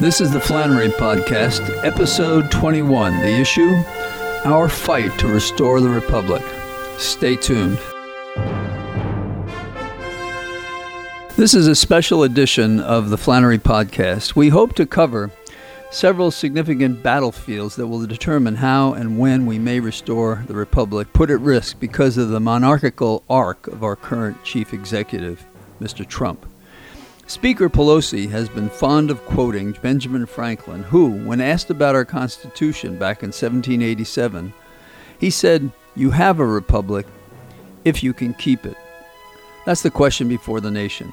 This is the Flannery Podcast, episode 21. The issue Our Fight to Restore the Republic. Stay tuned. This is a special edition of the Flannery Podcast. We hope to cover several significant battlefields that will determine how and when we may restore the Republic put at risk because of the monarchical arc of our current chief executive, Mr. Trump. Speaker Pelosi has been fond of quoting Benjamin Franklin, who, when asked about our Constitution back in 1787, he said, You have a republic if you can keep it. That's the question before the nation.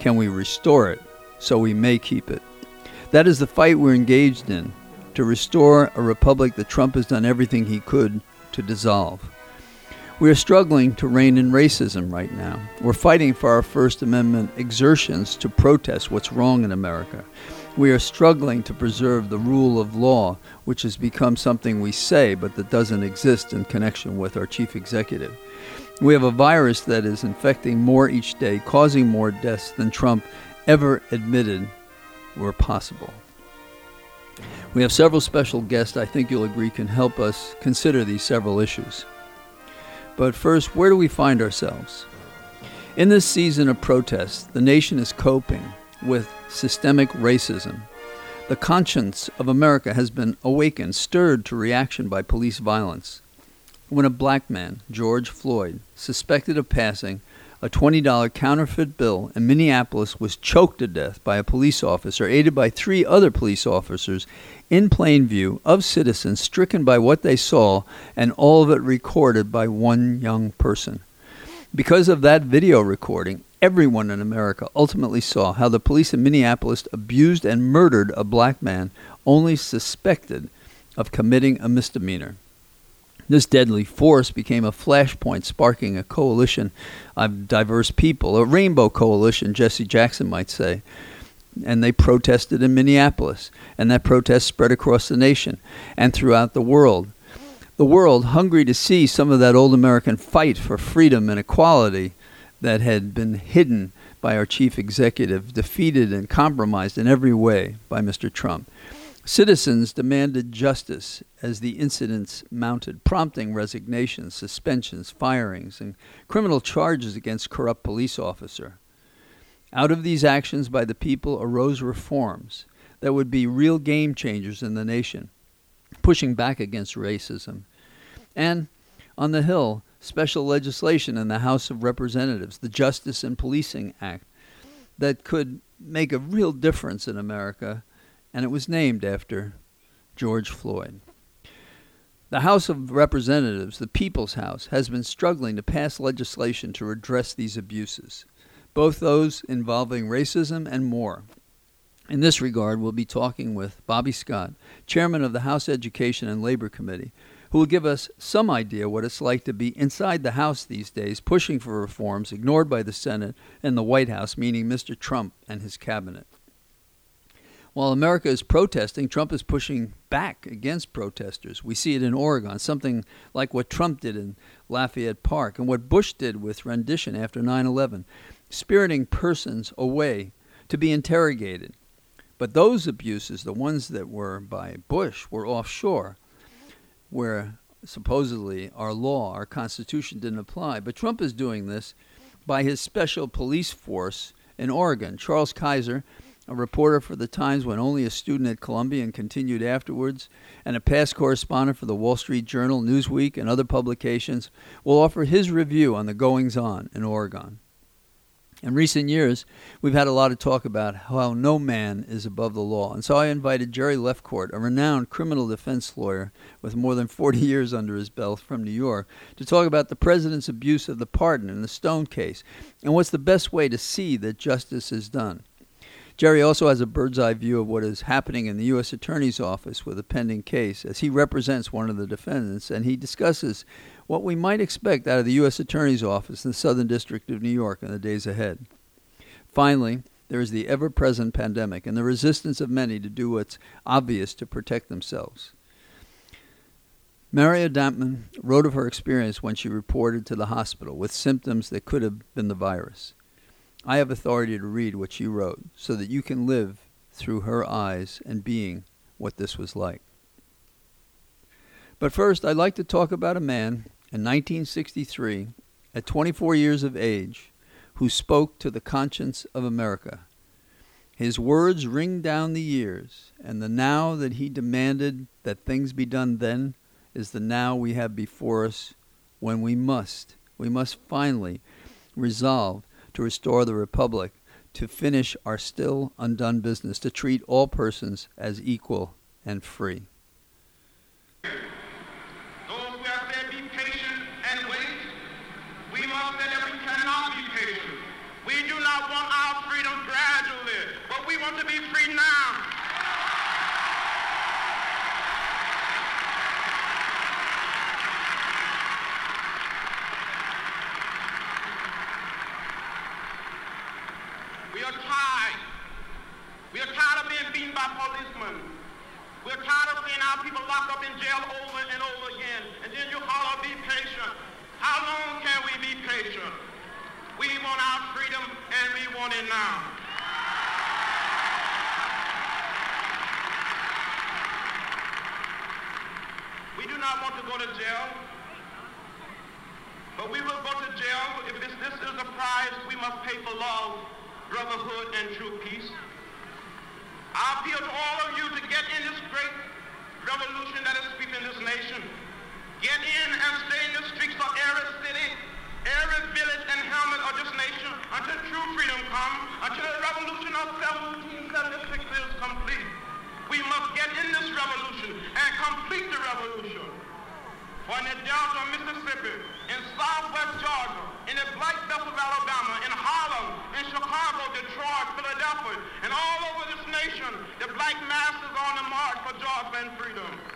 Can we restore it so we may keep it? That is the fight we're engaged in to restore a republic that Trump has done everything he could to dissolve. We are struggling to rein in racism right now. We're fighting for our First Amendment exertions to protest what's wrong in America. We are struggling to preserve the rule of law, which has become something we say but that doesn't exist in connection with our chief executive. We have a virus that is infecting more each day, causing more deaths than Trump ever admitted were possible. We have several special guests I think you'll agree can help us consider these several issues. But first, where do we find ourselves? In this season of protest, the nation is coping with systemic racism. The conscience of America has been awakened, stirred to reaction by police violence. When a black man, George Floyd, suspected of passing a $20 counterfeit bill in Minneapolis was choked to death by a police officer, aided by three other police officers, in plain view of citizens stricken by what they saw, and all of it recorded by one young person. Because of that video recording, everyone in America ultimately saw how the police in Minneapolis abused and murdered a black man only suspected of committing a misdemeanor. This deadly force became a flashpoint, sparking a coalition of diverse people, a rainbow coalition, Jesse Jackson might say. And they protested in Minneapolis, and that protest spread across the nation and throughout the world. The world, hungry to see some of that old American fight for freedom and equality that had been hidden by our chief executive, defeated and compromised in every way by Mr. Trump. Citizens demanded justice as the incidents mounted, prompting resignations, suspensions, firings, and criminal charges against corrupt police officer. Out of these actions by the people arose reforms that would be real game changers in the nation, pushing back against racism. And on the Hill, special legislation in the House of Representatives, the Justice and Policing Act, that could make a real difference in America and it was named after George Floyd. The House of Representatives, the People's House, has been struggling to pass legislation to redress these abuses, both those involving racism and more. In this regard, we'll be talking with Bobby Scott, chairman of the House Education and Labor Committee, who will give us some idea what it's like to be inside the House these days, pushing for reforms ignored by the Senate and the White House, meaning Mr. Trump and his cabinet. While America is protesting, Trump is pushing back against protesters. We see it in Oregon, something like what Trump did in Lafayette Park and what Bush did with rendition after 9 11, spiriting persons away to be interrogated. But those abuses, the ones that were by Bush, were offshore, where supposedly our law, our Constitution didn't apply. But Trump is doing this by his special police force in Oregon. Charles Kaiser a reporter for the Times when only a student at Columbia and continued afterwards, and a past correspondent for the Wall Street Journal, Newsweek, and other publications, will offer his review on the goings on in Oregon. In recent years, we've had a lot of talk about how no man is above the law, and so I invited Jerry Lefcourt, a renowned criminal defense lawyer with more than 40 years under his belt from New York, to talk about the president's abuse of the pardon in the Stone case and what's the best way to see that justice is done. Jerry also has a bird's eye view of what is happening in the U.S. Attorney's Office with a pending case, as he represents one of the defendants, and he discusses what we might expect out of the U.S. Attorney's Office in the Southern District of New York in the days ahead. Finally, there is the ever present pandemic and the resistance of many to do what's obvious to protect themselves. Maria Dampman wrote of her experience when she reported to the hospital with symptoms that could have been the virus. I have authority to read what she wrote so that you can live through her eyes and being what this was like. But first, I'd like to talk about a man in 1963, at 24 years of age, who spoke to the conscience of America. His words ring down the years, and the now that he demanded that things be done then is the now we have before us when we must, we must finally resolve to restore the Republic, to finish our still undone business, to treat all persons as equal and free. We're tired of being beaten by policemen. We're tired of seeing our people locked up in jail over and over again. And then you holler, be patient. How long can we be patient? We want our freedom and we want it now. We do not want to go to jail. But we will go to jail if this, this is the price we must pay for love, brotherhood, and true peace. I appeal to all of you to get in this great revolution that is sweeping this nation. Get in and stay in the streets of every city, every village and hamlet of this nation until true freedom comes, until the revolution of 1776 is complete. We must get in this revolution and complete the revolution. For in the Delta Mississippi, in southwest Georgia, in the Black Belt of Alabama, in Harlem, in Chicago, Detroit, Philadelphia, and all over this nation, the black masses on the march for joy and freedom.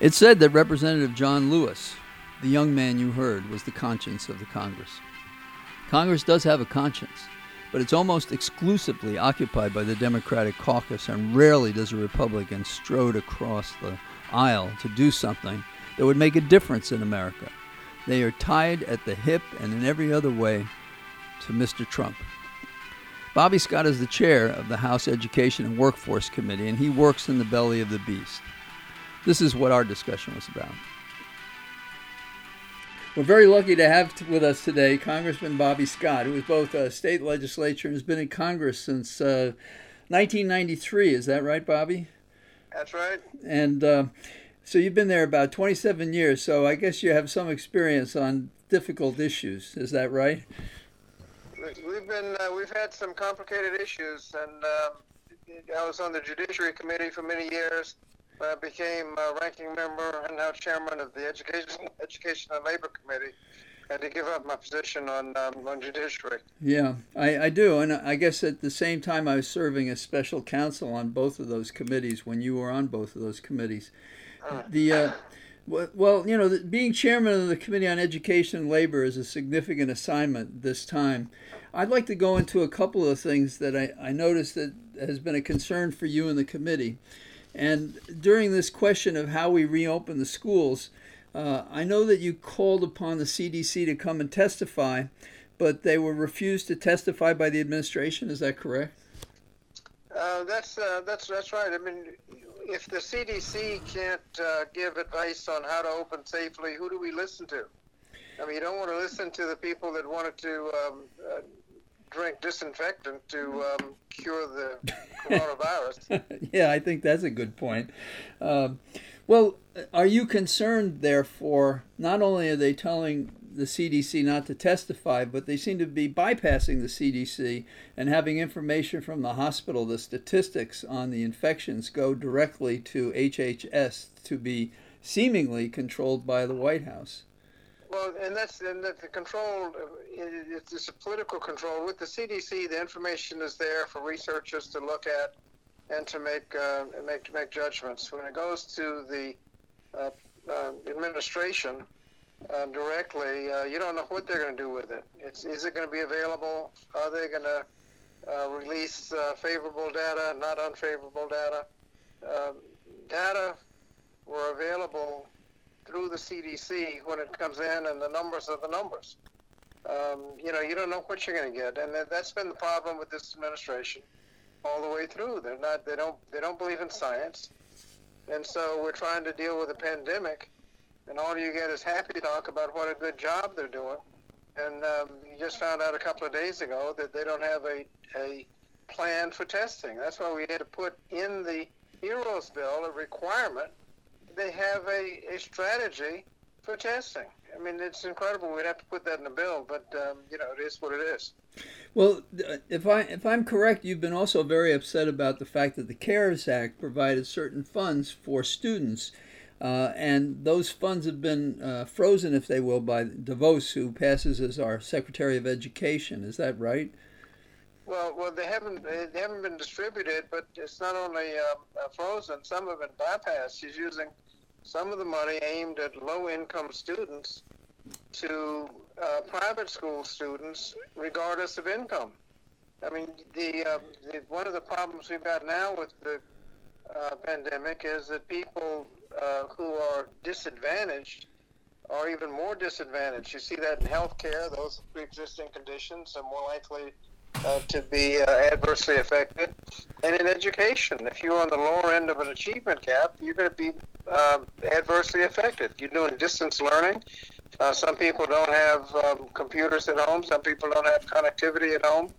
It's said that Representative John Lewis, the young man you heard, was the conscience of the Congress. Congress does have a conscience, but it's almost exclusively occupied by the Democratic caucus, and rarely does a Republican strode across the aisle to do something that would make a difference in America. They are tied at the hip and in every other way to Mr. Trump. Bobby Scott is the chair of the House Education and Workforce Committee, and he works in the belly of the beast. This is what our discussion was about. We're very lucky to have with us today Congressman Bobby Scott, who is both a state legislature and has been in Congress since uh, 1993. Is that right, Bobby? That's right. And uh, so you've been there about 27 years, so I guess you have some experience on difficult issues. Is that right? We've been uh, we've had some complicated issues, and um, I was on the Judiciary Committee for many years. I became ranking member and now chairman of the Education Education and Labor Committee had to give up my position on um, on judiciary. Yeah, I, I do, and I guess at the same time I was serving as special counsel on both of those committees when you were on both of those committees. Uh. The uh, well, you know, being chairman of the Committee on Education and Labor is a significant assignment this time. I'd like to go into a couple of things that I, I noticed that has been a concern for you and the committee. And during this question of how we reopen the schools, uh, I know that you called upon the CDC to come and testify, but they were refused to testify by the administration. Is that correct? Uh, that's uh, that's that's right. I mean, if the CDC can't uh, give advice on how to open safely, who do we listen to? I mean, you don't want to listen to the people that wanted to um, uh, drink disinfectant to um, cure the coronavirus. yeah, I think that's a good point. Um, well, are you concerned, therefore, not only are they telling the CDC not to testify, but they seem to be bypassing the CDC and having information from the hospital, the statistics on the infections go directly to HHS to be seemingly controlled by the White House. Well, and that's and that the control. It's, it's a political control with the CDC. The information is there for researchers to look at and to make uh, make make judgments. When it goes to the uh, uh, administration uh, directly, uh, you don't know what they're going to do with it. It's, is it going to be available? Are they going to uh, release favorable data, not unfavorable data? Data were available through the CDC when it comes in, and the numbers are the numbers. Um, you know, you don't know what you're going to get, and that's been the problem with this administration all the way through. They're not. They don't. They don't believe in science, and so we're trying to deal with a pandemic, and all you get is happy talk about what a good job they're doing. And um, you just found out a couple of days ago that they don't have a a plan for testing. That's why we had to put in the Heroes Bill a requirement. They have a, a strategy for testing. I mean, it's incredible. We'd have to put that in the bill, but um, you know, it is what it is. Well, if I if I'm correct, you've been also very upset about the fact that the CARES Act provided certain funds for students, uh, and those funds have been uh, frozen, if they will, by DeVos, who passes as our Secretary of Education. Is that right? Well, well, they haven't they haven't been distributed, but it's not only uh, frozen; some have been bypassed. She's using some of the money aimed at low-income students to uh, private school students, regardless of income. I mean, the, uh, the, one of the problems we've got now with the uh, pandemic is that people uh, who are disadvantaged are even more disadvantaged. You see that in healthcare; those pre-existing conditions are more likely uh, to be uh, adversely affected. And in education, if you're on the lower end of an achievement gap, you're going to be uh, adversely affected. You're doing distance learning. Uh, some people don't have um, computers at home. Some people don't have connectivity at home.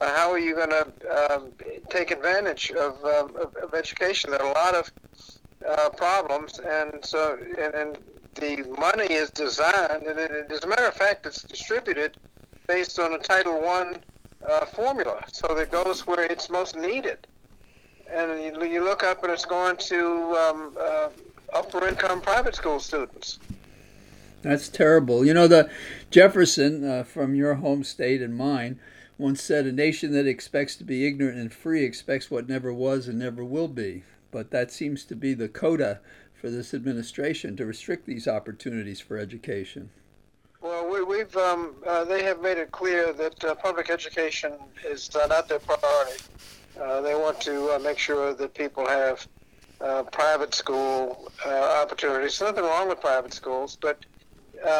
Uh, how are you going to um, take advantage of, um, of, of, education? There are a lot of problems, and so and, and, the money is designed, and it, as a matter of fact, it's distributed based on a Title One uh, formula, so that goes where it's most needed. And you, you look up, and it's going to um, uh, upper income private school students. That's terrible. You know, the Jefferson uh, from your home state and mine once said, "A nation that expects to be ignorant and free expects what never was and never will be." But that seems to be the coda for this administration to restrict these opportunities for education. Well, we, have um, uh, they have made it clear that uh, public education is uh, not their priority. Uh, they want to uh, make sure that people have private school opportunities. Nothing wrong with private schools, but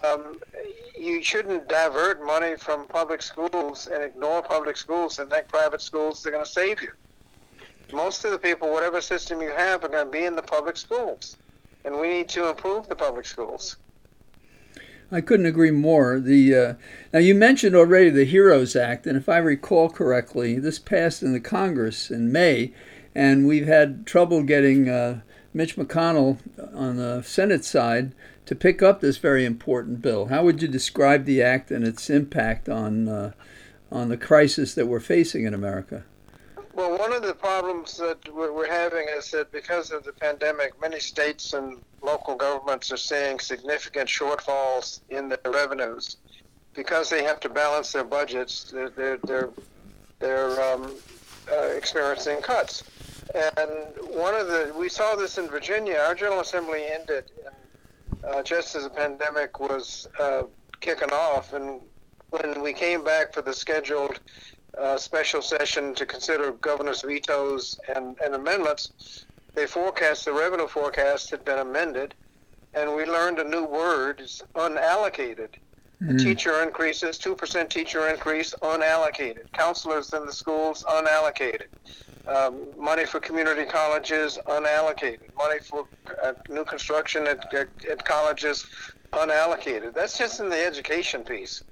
um, you shouldn't divert money from public schools and ignore public schools and think private schools are going to save you. Most of the people, whatever system you have, are going to be in the public schools, and we need to improve the public schools. I couldn't agree more. The uh, now you mentioned already the Heroes Act, and if I recall correctly, this passed in the Congress in May, and we've had trouble getting uh, Mitch McConnell on the Senate side to pick up this very important bill. How would you describe the act and its impact on uh, on the crisis that we're facing in America? Well, one of the problems that we're having is that because of the pandemic, many states and local governments are seeing significant shortfalls in their revenues because they have to balance their budgets. They're they're they're, they're um, uh, experiencing cuts. And one of the we saw this in Virginia. Our General Assembly ended uh, just as the pandemic was uh, kicking off, and when we came back for the scheduled uh, special session to consider governor's vetoes and, and amendments, they forecast the revenue forecast had been amended, and we learned a new word: it's unallocated. Mm. Teacher increases, 2% teacher increase, unallocated. Counselors in the schools, unallocated. Um, money for community colleges, unallocated. Money for uh, new construction at, at, at, colleges, unallocated. That's just in the education piece.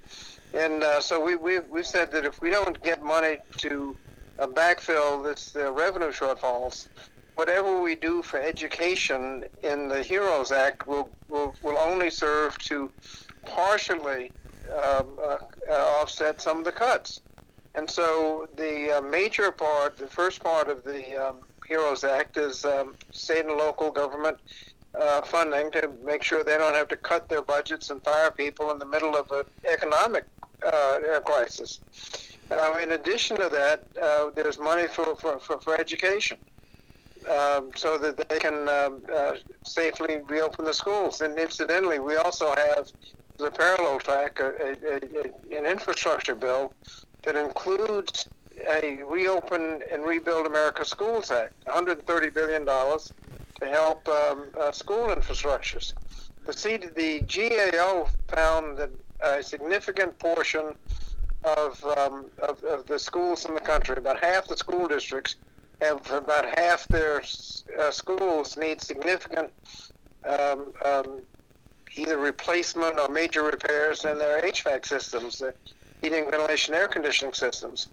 And uh, so we, we, we said that if we don't get money to uh, backfill this uh, revenue shortfalls, whatever we do for education in the HEROES Act will, will, will only serve to partially um, uh, uh, offset some of the cuts. And so the uh, major part, the first part of the um, HEROES Act is um, state and local government uh, funding to make sure they don't have to cut their budgets and fire people in the middle of an economic crisis. Uh, in addition to that, there's money for, for, for, for education. Um, so that they can um, uh, safely reopen the schools. And incidentally, we also have the parallel track, a, a, a, an infrastructure bill that includes a Reopen and Rebuild America Schools Act, $130 billion to help um, uh, school infrastructures. The, C- the GAO found that a significant portion of, um, of, of, the schools in the country, about half the school districts, have about half their uh, schools need significant um, um either replacement or major repairs in their HVAC systems, the heating, ventilation, air conditioning systems.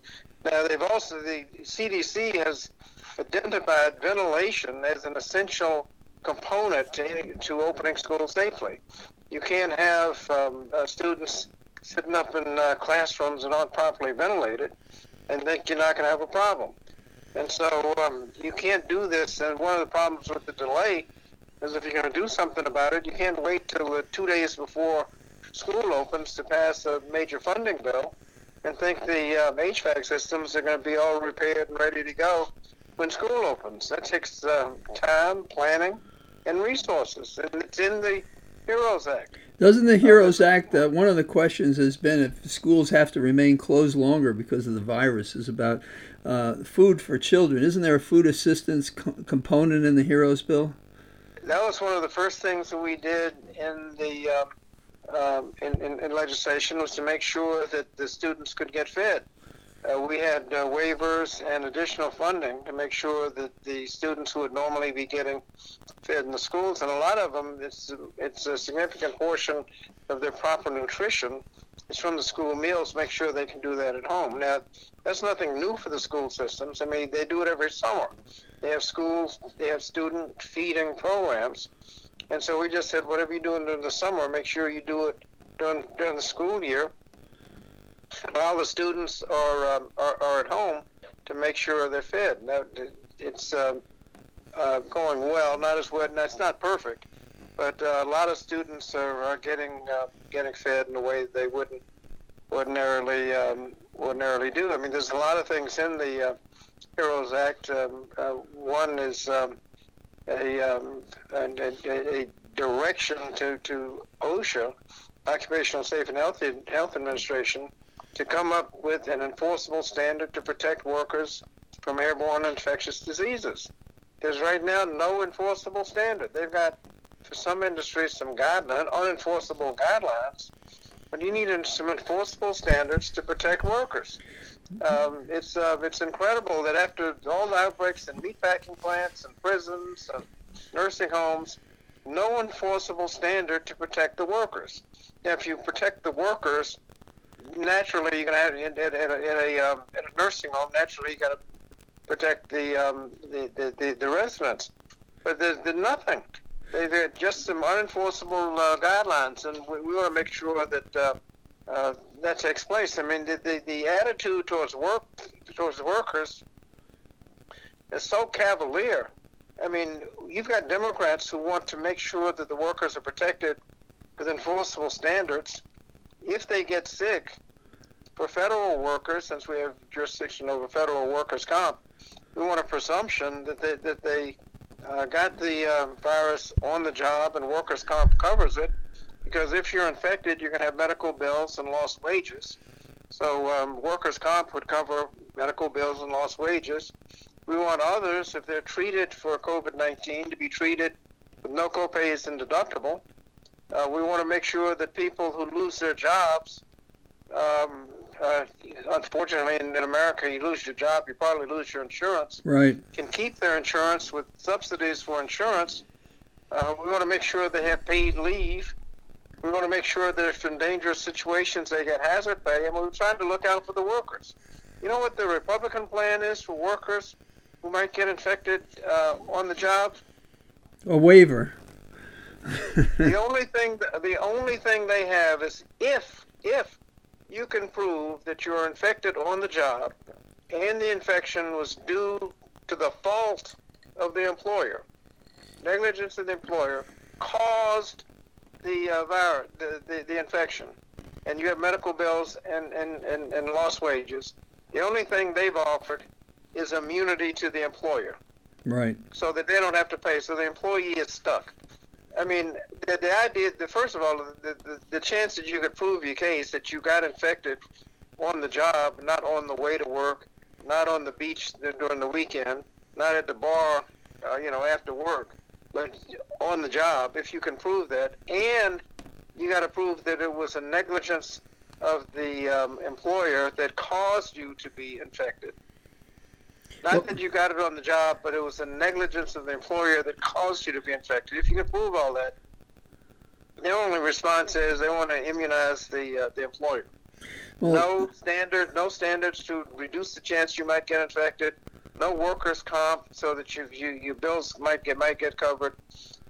Now, they've also, the CDC has identified ventilation as an essential component to, to opening schools safely. You can't have um, uh, students sitting up in uh, classrooms and not properly ventilated and think you're not going to have a problem. And so um, you can't do this. And one of the problems with the delay is if you're going to do something about it, you can't wait till uh, two days before school opens to pass a major funding bill and think the um, HVAC systems are going to be all repaired and ready to go when school opens. That takes uh, time, planning, and resources, and it's in the HEROES Act. Doesn't the HEROES Act, uh, one of the questions has been if schools have to remain closed longer because of the virus, is about uh, food for children. Isn't there a food assistance co- component in the HEROES bill? that was one of the first things that we did in the um, um, in, in, in, legislation was to make sure that the students could get fed. Uh, we had uh, waivers and additional funding to make sure that the students who would normally be getting fed in the schools, and a lot of them, it's it's a significant portion of their proper nutrition is from the school meals. Make sure they can do that at home. Now, that's nothing new for the school systems. I mean, they do it every summer. They have schools, they have student feeding programs. And so we just said, whatever you're doing during the summer, make sure you do it during, during the school year while the students are, um, are, are, at home to make sure they're fed. Now, it's um, uh, going well, not as well, it's not perfect, but uh, a lot of students are, are getting uh, getting fed in a way they wouldn't ordinarily um, ordinarily do. I mean, there's a lot of things in the uh, HEROES Act. Um, uh, one is um, a, um, a, a, direction to, to OSHA, Occupational Safe and Health, Health Administration, to come up with an enforceable standard to protect workers from airborne infectious diseases. There's right now no enforceable standard. They've got, for some industries, some guidelines, unenforceable guidelines, but you need some enforceable standards to protect workers. Um, it's uh, it's incredible that after all the outbreaks in meatpacking plants and prisons and nursing homes, no enforceable standard to protect the workers. Now, if you protect the workers, naturally you're going to have in, in, in, a, um, in a nursing home. Naturally, you got to protect the, um, the, the, the the residents. But there's, there's nothing. They're just some unenforceable uh, guidelines, and we, we want to make sure that uh, uh, that takes place. I mean, the, the, the attitude towards work towards the workers is so cavalier. I mean, you've got Democrats who want to make sure that the workers are protected with enforceable standards. If they get sick, for federal workers, since we have jurisdiction over federal workers' comp, we want a presumption that they that they uh, got the uh, virus on the job and workers' comp covers it. Because if you're infected, you're going to have medical bills and lost wages. So um, workers' comp would cover medical bills and lost wages. We want others, if they're treated for COVID 19, to be treated with no copays and deductible. Uh, we want to make sure that people who lose their jobs, um, uh, unfortunately in, in, America, you lose your job, you probably lose your insurance. Right. Can keep their insurance with subsidies for insurance. Uh, we want to make sure they have paid leave. We want to make sure that if in dangerous situations they get hazard pay, and we're trying to look out for the workers. You know what the Republican plan is for workers who might get infected uh, on the job? A waiver. The only thing the only thing they have is if if you can prove that you're infected on the job and the infection was due to the fault of the employer, negligence of the employer caused the uh, virus, the, the, the infection, and you have medical bills and, and, and, and lost wages, the only thing they've offered is immunity to the employer. Right. So that they don't have to pay. So the employee is stuck. I mean, the, the idea, the, first of all, the, the, the chance that you could prove your case that you got infected on the job, not on the way to work, not on the beach during the weekend, not at the bar, uh, you know, after work, but on the job, if you can prove that, and you got to prove that it was a negligence of the um, employer that caused you to be infected. Not well, that you got it on the job, but it was the negligence of the employer that caused you to be infected. If you can prove all that, their only response is they want to immunize the uh, the employer. Well, no standard, no standards to reduce the chance you might get infected. No workers' comp, so that you, you your bills might get might get covered.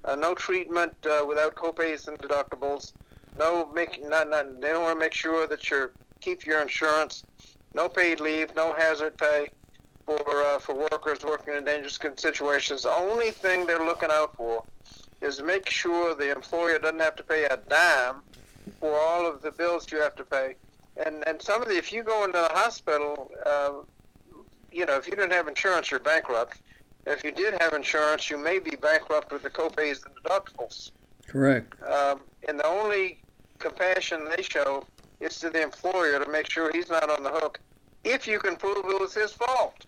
Uh, no treatment uh, without copays and deductibles. No making not, not they don't want to make sure that you keep your insurance. No paid leave. No hazard pay for uh, for workers working in dangerous situations. The only thing they're looking out for is make sure the employer doesn't have to pay a dime for all of the bills you have to pay. And and some of the if you go into the hospital, uh, you know if you didn't have insurance, you're bankrupt. If you did have insurance, you may be bankrupt with the copays and deductibles. Correct. Um, and the only compassion they show is to the employer to make sure he's not on the hook if you can prove it was his fault.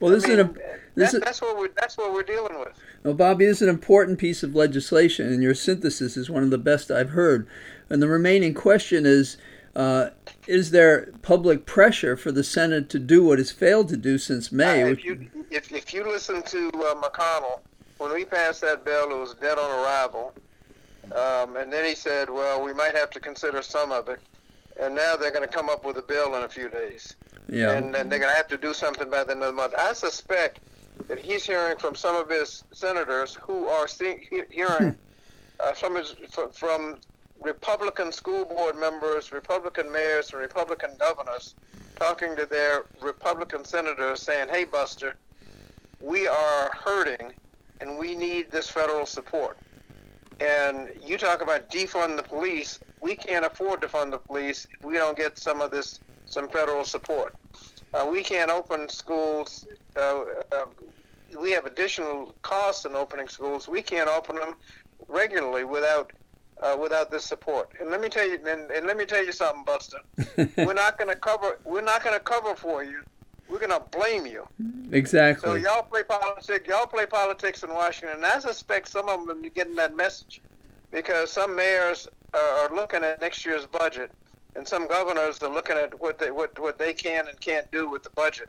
Well, this I mean, is an, this that, is, that's what we're that's what we're dealing with. Well, Bobby, this is an important piece of legislation, and your synthesis is one of the best I've heard. And the remaining question is: uh, Is there public pressure for the Senate to do what it's failed to do since May? Uh, if you if, if you listen to uh, McConnell when we passed that bill, it was dead on arrival, um, and then he said, "Well, we might have to consider some of it." And now they're going to come up with a bill in a few days. Yeah. And, and they're going to have to do something by the end of the month. I suspect that he's hearing from some of his senators who are see, hearing uh, from his, from Republican school board members, Republican mayors, and Republican governors talking to their Republican senators saying, hey, Buster, we are hurting and we need this federal support. And you talk about defund the police. We can't afford to fund the police if we don't get some of this some federal support. Uh, we can't open schools. Uh, uh, we have additional costs in opening schools. We can't open them regularly without uh, without this support. And let me tell you, and, and let me tell you something, Buster. we're not going to cover. We're not going to cover for you. We're going to blame you. Exactly. So y'all play politics. Y'all play politics in Washington. And I suspect some of them are getting that message because some mayors are looking at next year's budget and some governors are looking at what they what what they can and can't do with the budget,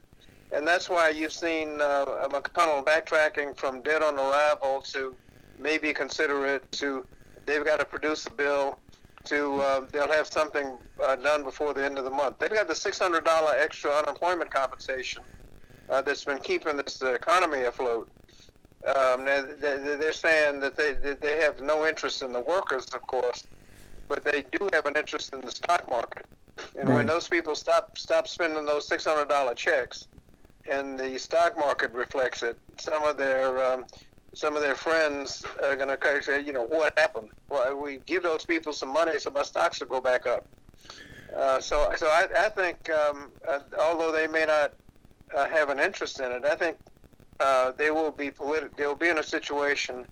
and that's why you've seen uh, McConnell backtracking from dead on arrival to maybe consider it to they've got to produce a bill to uh, they'll have something uh, done before the end of the month. They've got the six hundred dollar extra unemployment compensation uh, that's been keeping this economy afloat. Um, they, they're saying that they they have no interest in the workers, of course, but they do have an interest in the stock market. And right. when those people stop stop spending those six hundred dollar checks, and the stock market reflects it, some of their um, some of their friends are going to say, you know, what happened? Well, we give those people some money so my stocks will go back up. Uh, so, so I, I think, um, uh, although they may not uh, have an interest in it, I think uh, they will be politi- They will be in a situation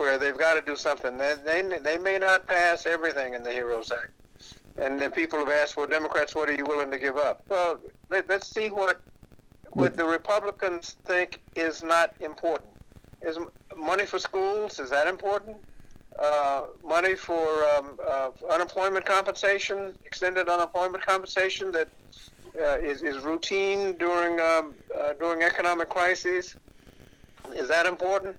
where they've got to do something. They, they they may not pass everything in the Heroes Act, and then people have asked, well, Democrats, what are you willing to give up? Well, let, us see what what the Republicans think is not important. Is money for schools is that important? Uh, money for um, uh, unemployment compensation, extended unemployment compensation that uh, is, is routine during um, uh, during economic crises. Is that important?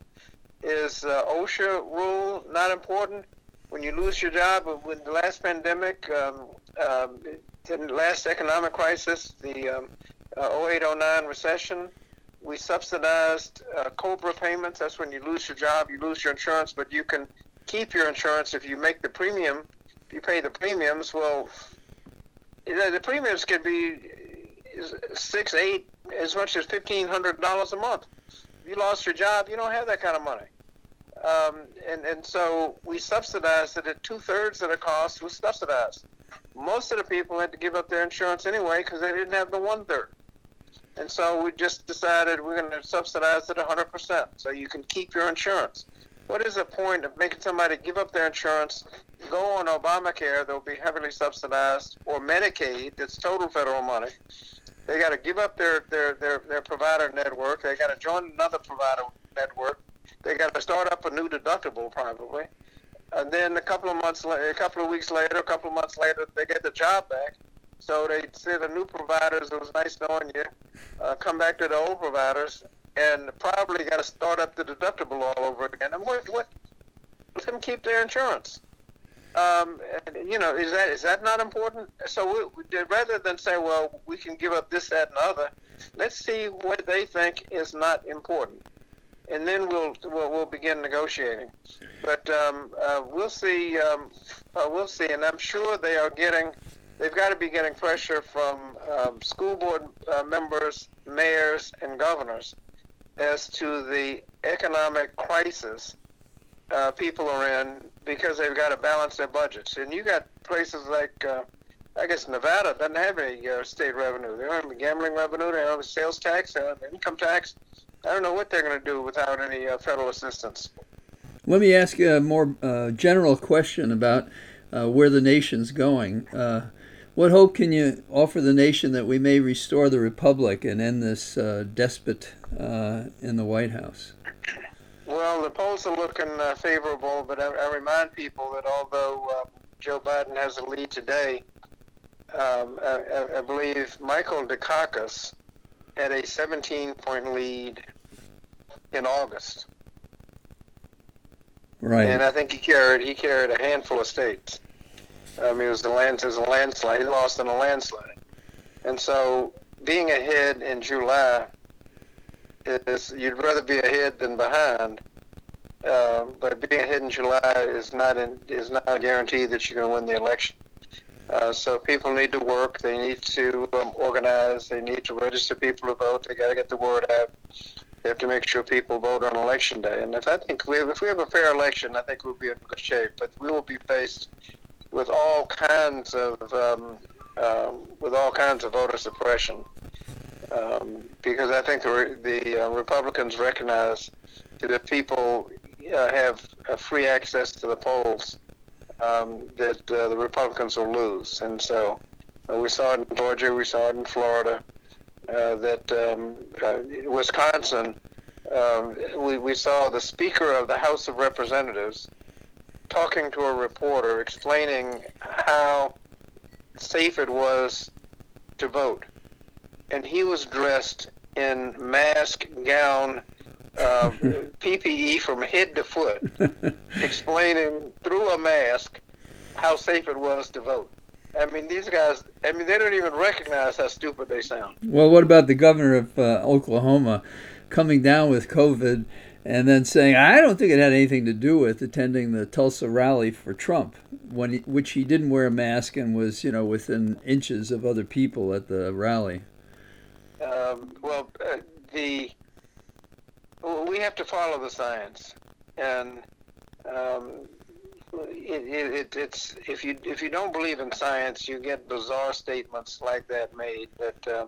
Is uh, OSHA rule not important? When you lose your job, with the last pandemic, um, um, the last economic crisis, the um, uh, 0809 recession, we subsidized uh, COBRA payments. That's when you lose your job, you lose your insurance, but you can keep your insurance if you make the premium. If you pay the premiums, well, the premiums could be six, eight, as much as fifteen hundred dollars a month. You lost your job, you don't have that kind of money. Um, and and so we subsidized it at two thirds of the cost was subsidized. Most of the people had to give up their insurance anyway because they didn't have the one third. And so we just decided we're going to subsidize it 100%, so you can keep your insurance. What is the point of making somebody give up their insurance, go on Obamacare, they'll be heavily subsidized, or Medicaid, that's total federal money. They got to give up their, their, their, their provider network. They got to join another provider network. They got to start up a new deductible, probably. And then a couple of months, later, a couple of weeks later, a couple of months later, they get the job back so they say the new providers, it was nice knowing you, uh, come back to the old providers and probably got to start up the deductible all over again. And what, what, let them keep their insurance. Um, you know, is that is that not important? So we, rather than say, well, we can give up this, that, and other, let's see what they think is not important, and then we'll we'll, we'll begin negotiating. But um, uh, we'll see. Um, uh, we'll see, and I'm sure they are getting they've got to be getting pressure from um, school board uh, members, mayors, and governors as to the economic crisis uh, people are in because they've got to balance their budgets. And you got places like, uh, I guess Nevada doesn't have any uh, state revenue. They don't have gambling revenue. They don't have a sales tax, they don't have income tax. I don't know what they're going to do without any uh, federal assistance. Let me ask you a more uh, general question about where the nation's going. What hope can you offer the nation that we may restore the republic and end this uh, despot uh, in the White House? Well, the polls are looking uh, favorable, but I, I, remind people that although uh, Joe Biden has a lead today, um, I, I, believe Michael Dukakis had a 17-point lead in August. Right. And I think he carried he carried a handful of states. I mean, it was the land, it was a landslide. He lost in a landslide, and so being ahead in July is you'd rather be ahead than behind. Uh, but being ahead in July is not in, is not a guarantee that you're going to win the election. Uh, so people need to work. They need to um, organize. They need to register people to vote. They got to get the word out. They have to make sure people vote on election day. And if I think we have, if we have a fair election, I think we'll be in good shape. But we will be faced with all kinds of um, um, with all kinds of voter suppression, um, because I think the, the uh, Republicans recognize that if people uh, have free access to the polls, um, that uh, the Republicans will lose, and so uh, we saw it in Georgia, we saw it in Florida, uh, that um, uh, Wisconsin. Um, we, we saw the Speaker of the House of Representatives talking to a reporter explaining how safe it was to vote. And he was dressed in mask, gown, uh, PPE from head to foot, explaining through a mask how safe it was to vote. I mean, these guys, I mean, they don't even recognize how stupid they sound. Well, what about the governor of uh, Oklahoma coming down with COVID and then saying, I don't think it had anything to do with attending the Tulsa rally for Trump, when he, which he didn't wear a mask and was, you know, within inches of other people at the rally. Um, well, uh, the we have to follow the science, and um, it, it, it's if you if you don't believe in science, you get bizarre statements like that made that. Uh,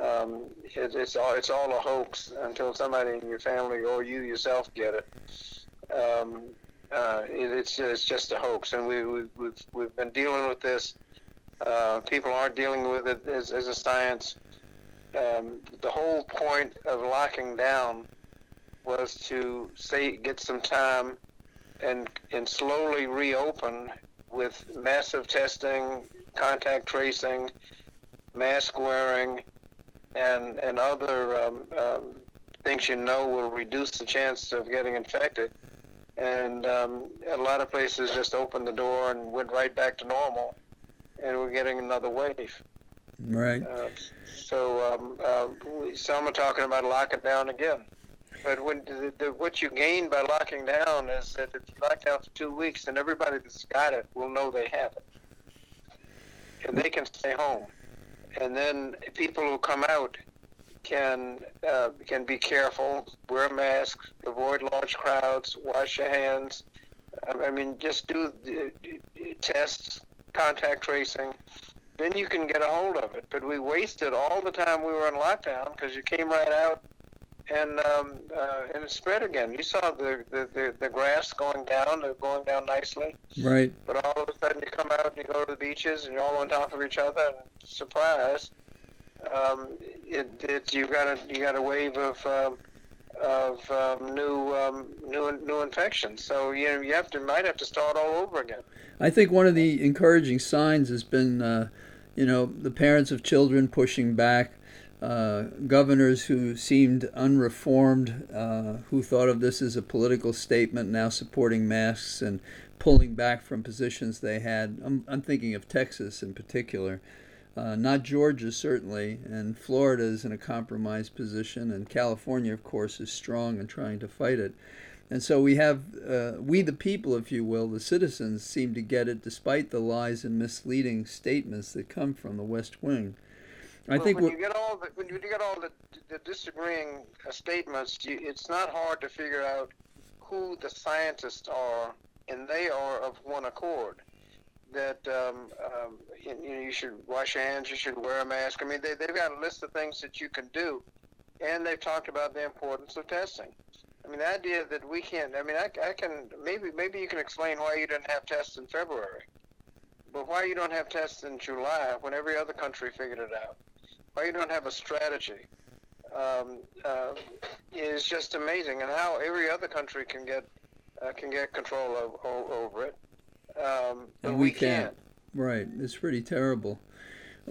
um, it, it's all it's all a hoax until somebody in your family or you yourself get it. Um, uh, it it's it's just a hoax, and we, we we've we've been dealing with this. Uh, people aren't dealing with it as, as a science. Um, the whole point of locking down was to say get some time and and slowly reopen with massive testing, contact tracing, mask wearing, and and other um, um, things you know will reduce the chance of getting infected. And um, a lot of places just opened the door and went right back to normal, and we're getting another wave. Right. Uh, so um, uh, some are talking about locking down again. But when the, the, what you gain by locking down is that if you lock down for two weeks, then everybody that's got it will know they have it, and they can stay home and then people who come out can uh, can be careful, wear masks, avoid large crowds, wash your hands. I mean, just do tests, contact tracing. Then you can get a hold of it. But we wasted all the time we were in lockdown because you came right out and um, uh, and it spread again. You saw the, the, the, the grass going down, they're going down nicely. Right. But all of a sudden you come out and you go to the beaches and you're all on top of each other and surprise, um, it, it you got a you got a wave of um, of um, new um, new new infections. So you know you have to might have to start all over again. I think one of the encouraging signs has been, uh, you know, the parents of children pushing back uh, governors who seemed unreformed, uh, who thought of this as a political statement, now supporting masks and pulling back from positions they had. I'm, I'm thinking of Texas in particular. Uh, not Georgia, certainly, and Florida is in a compromised position, and California, of course, is strong and trying to fight it. And so we have, uh, we the people, if you will, the citizens, seem to get it despite the lies and misleading statements that come from the West Wing. I well, think when you get all the when you get all the, the disagreeing uh, statements, you, it's not hard to figure out who the scientists are, and they are of one accord. That um, um, you, know, you should wash your hands, you should wear a mask. I mean, they, they've got a list of things that you can do, and they've talked about the importance of testing. I mean, the idea that we can't. I mean, I, I can maybe maybe you can explain why you didn't have tests in February, but why you don't have tests in July when every other country figured it out why you don't have a strategy um, uh, is just amazing, and how every other country can get uh, can get control of, over it, um, and we, we can't. can't. Right, it's pretty terrible.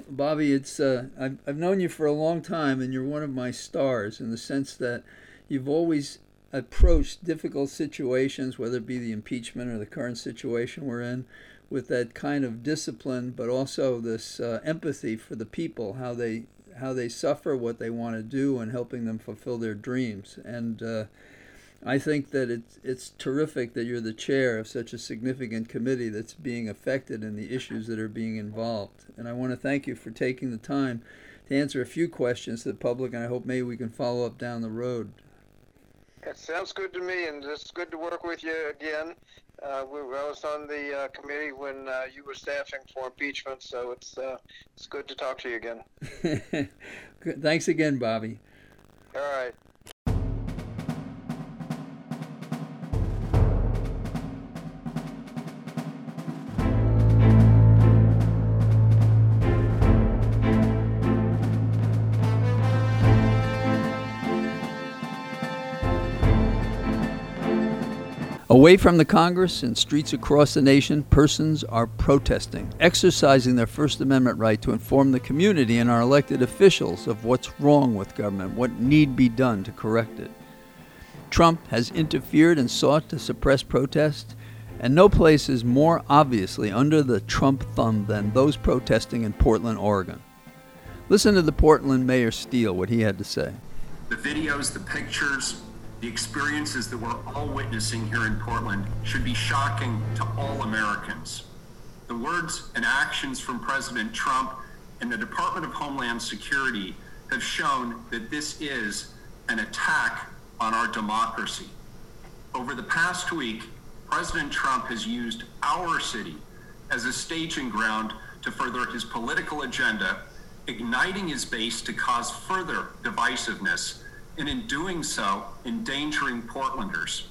Bobby, it's uh, I've I've known you for a long time, and you're one of my stars in the sense that you've always approached difficult situations, whether it be the impeachment or the current situation we're in, with that kind of discipline, but also this uh, empathy for the people, how they how they suffer, what they want to do, and helping them fulfill their dreams. And uh, I think that it's it's terrific that you're the chair of such a significant committee that's being affected in the issues that are being involved. And I want to thank you for taking the time to answer a few questions to the public, and I hope maybe we can follow up down the road. It sounds good to me, and it's good to work with you again. Uh, we, I was on the uh, committee when uh, you were staffing for impeachment, so it's uh, it's good to talk to you again. Thanks again, Bobby. All right. Away from the Congress and streets across the nation, persons are protesting, exercising their First Amendment right to inform the community and our elected officials of what's wrong with government, what need be done to correct it. Trump has interfered and sought to suppress protest, and no place is more obviously under the Trump thumb than those protesting in Portland, Oregon. Listen to the Portland Mayor Steele, what he had to say. The videos, the pictures, The experiences that we're all witnessing here in Portland should be shocking to all Americans. The words and actions from President Trump and the Department of Homeland Security have shown that this is an attack on our democracy. Over the past week, President Trump has used our city as a staging ground to further his political agenda, igniting his base to cause further divisiveness, and in doing so, endangering Portlanders.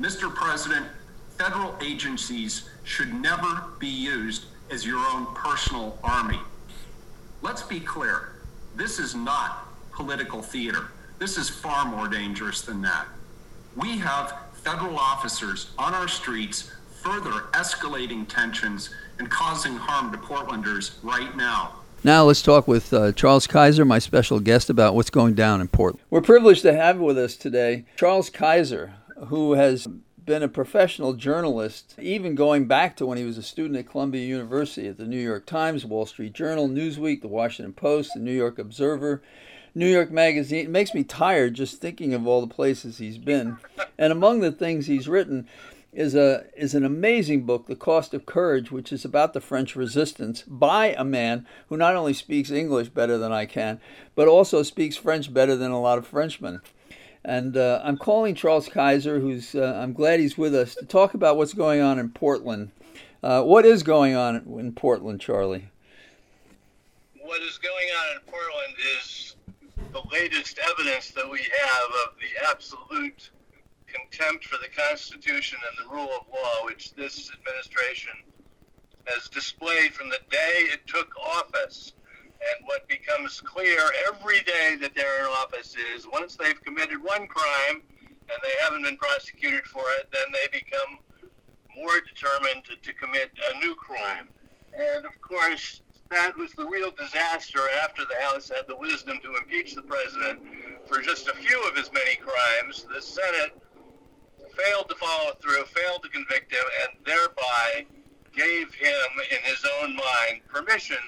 Mr. President, federal agencies should never be used as your own personal army. Let's be clear this is not political theater. This is far more dangerous than that. We have federal officers on our streets further escalating tensions and causing harm to Portlanders right now. Now let's talk with uh, Charles Kaiser, my special guest, about what's going down in Portland. We're privileged to have with us today Charles Kaiser, who has been a professional journalist, even going back to when he was a student at Columbia University at the New York Times, Wall Street Journal, Newsweek, the Washington Post, the New York Observer, New York Magazine. It makes me tired just thinking of all the places he's been. And among the things he's written is a is an amazing book, The Cost of Courage, which is about the French resistance by a man who not only speaks English better than I can, but also speaks French better than a lot of Frenchmen. And uh, I'm calling Charles Kaiser, who's uh, I'm glad he's with us, to talk about what's going on in Portland. Uh, what is going on in Portland, Charlie? What is going on in Portland is the latest evidence that we have of the absolute contempt for the Constitution and the rule of law, which this administration has displayed from the day it took office. And what becomes clear every day that they're in office is once they've committed one crime and they haven't been prosecuted for it, then they become more determined to, to commit a new crime. And of course, that was the real disaster after the House had the wisdom to impeach the president for just a few of his many crimes. The Senate failed to follow through, failed to convict him, and thereby gave him, in his own mind, permission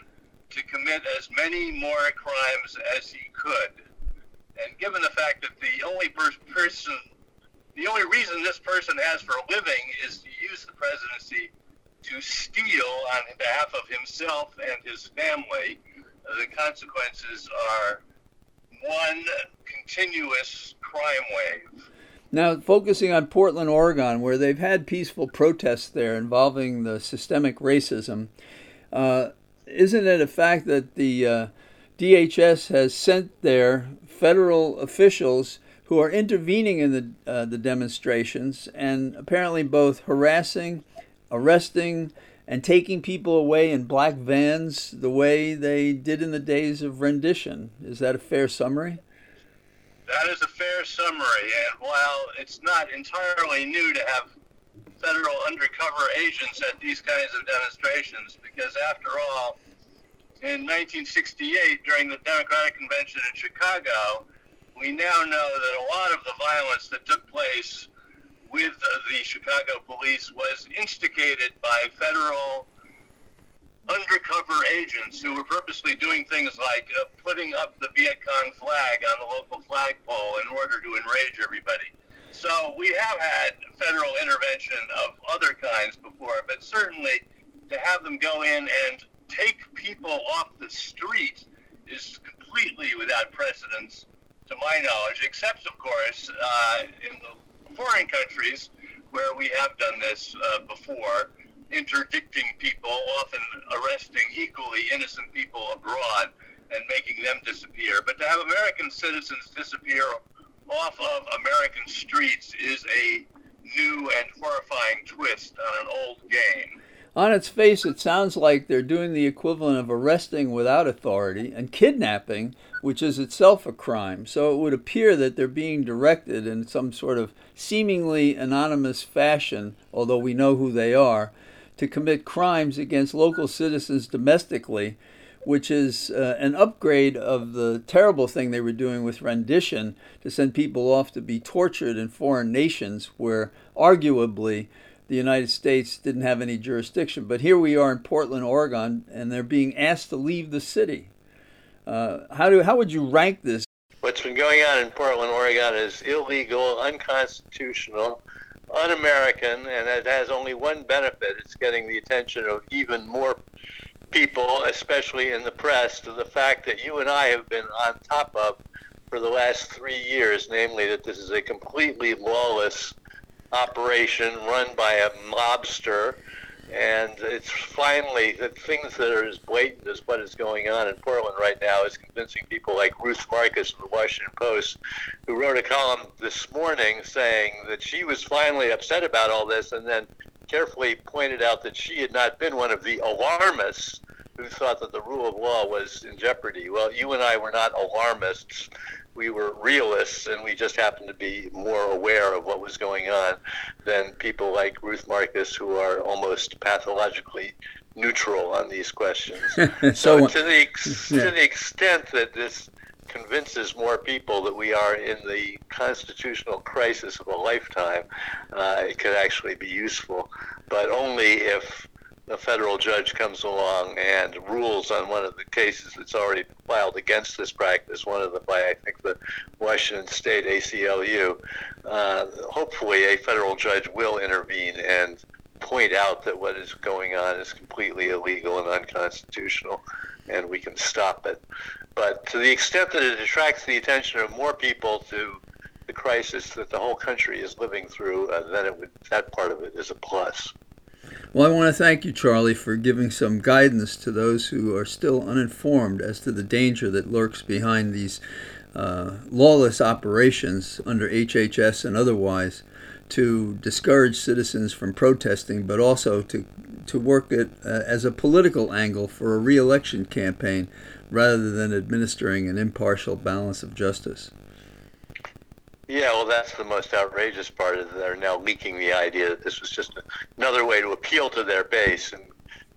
to commit as many more crimes as he could. And given the fact that the only per- person, the only reason this person has for living is to use the presidency to steal on behalf of himself and his family, the consequences are one continuous crime wave. Now, focusing on Portland, Oregon, where they've had peaceful protests there involving the systemic racism, uh, isn't it a fact that the uh, DHS has sent their federal officials who are intervening in the uh, the demonstrations and apparently both harassing, arresting, and taking people away in black vans the way they did in the days of rendition? Is that a fair summary? That is a fair summary, and while it's not entirely new to have federal undercover agents at these kinds of demonstrations because, after all, in 1968, during the Democratic Convention in Chicago, we now know that a lot of the violence that took place with the Chicago police was instigated by federal undercover agents who were purposely doing things like uh, putting up the Viet Cong flag on the local flagpole in order to enrage everybody. So we have had federal intervention of other kinds before, but certainly to have them go in and take people off the street is completely without precedence, to my knowledge, except, of course, uh, in the foreign countries where we have done this uh, before, interdicting people, often arresting equally innocent people abroad and making them disappear. But to have American citizens disappear off of American streets is a new and horrifying twist on an old game. On its face, it sounds like they're doing the equivalent of arresting without authority and kidnapping, which is itself a crime. So it would appear that they're being directed in some sort of seemingly anonymous fashion, although we know who they are, to commit crimes against local citizens domestically which is uh, an upgrade of the terrible thing they were doing with rendition to send people off to be tortured in foreign nations where arguably the United States didn't have any jurisdiction. But here we are in Portland, Oregon, and they're being asked to leave the city. Uh, how do how would you rank this? What's been going on in Portland, Oregon is illegal, unconstitutional, un American, and it has only one benefit it's getting the attention of even more people, especially in the press, to the fact that you and I have been on top of for the last three years, namely that this is a completely lawless operation run by a mobster. And it's finally the things that are as blatant as what is going on in Portland right now is convincing people like Ruth Marcus of the Washington Post, who wrote a column this morning saying that she was finally upset about all this and then carefully pointed out that she had not been one of the alarmists who thought that the rule of law was in jeopardy. Well, you and I were not alarmists we were realists and we just happened to be more aware of what was going on than people like Ruth Marcus who are almost pathologically neutral on these questions. so, so, to the ex- yeah. to the extent that this convinces more people that we are in the constitutional crisis of a lifetime, uh, it could actually be useful, but only if a federal judge comes along and rules on one of the cases that's already filed against this practice, one of the by I think the Washington State ACLU, uh, hopefully a federal judge will intervene and point out that what is going on is completely illegal and unconstitutional, and we can stop it. But to the extent that it attracts the attention of more people to the crisis that the whole country is living through, uh, then it would, that part of it is a plus. Well, I want to thank you, Charlie, for giving some guidance to those who are still uninformed as to the danger that lurks behind these uh, lawless operations under HHS and otherwise to discourage citizens from protesting, but also to, to work it uh, as a political angle for a reelection campaign rather than administering an impartial balance of justice. Yeah, well, that's the most outrageous part. Is they're now leaking the idea that this was just another way to appeal to their base and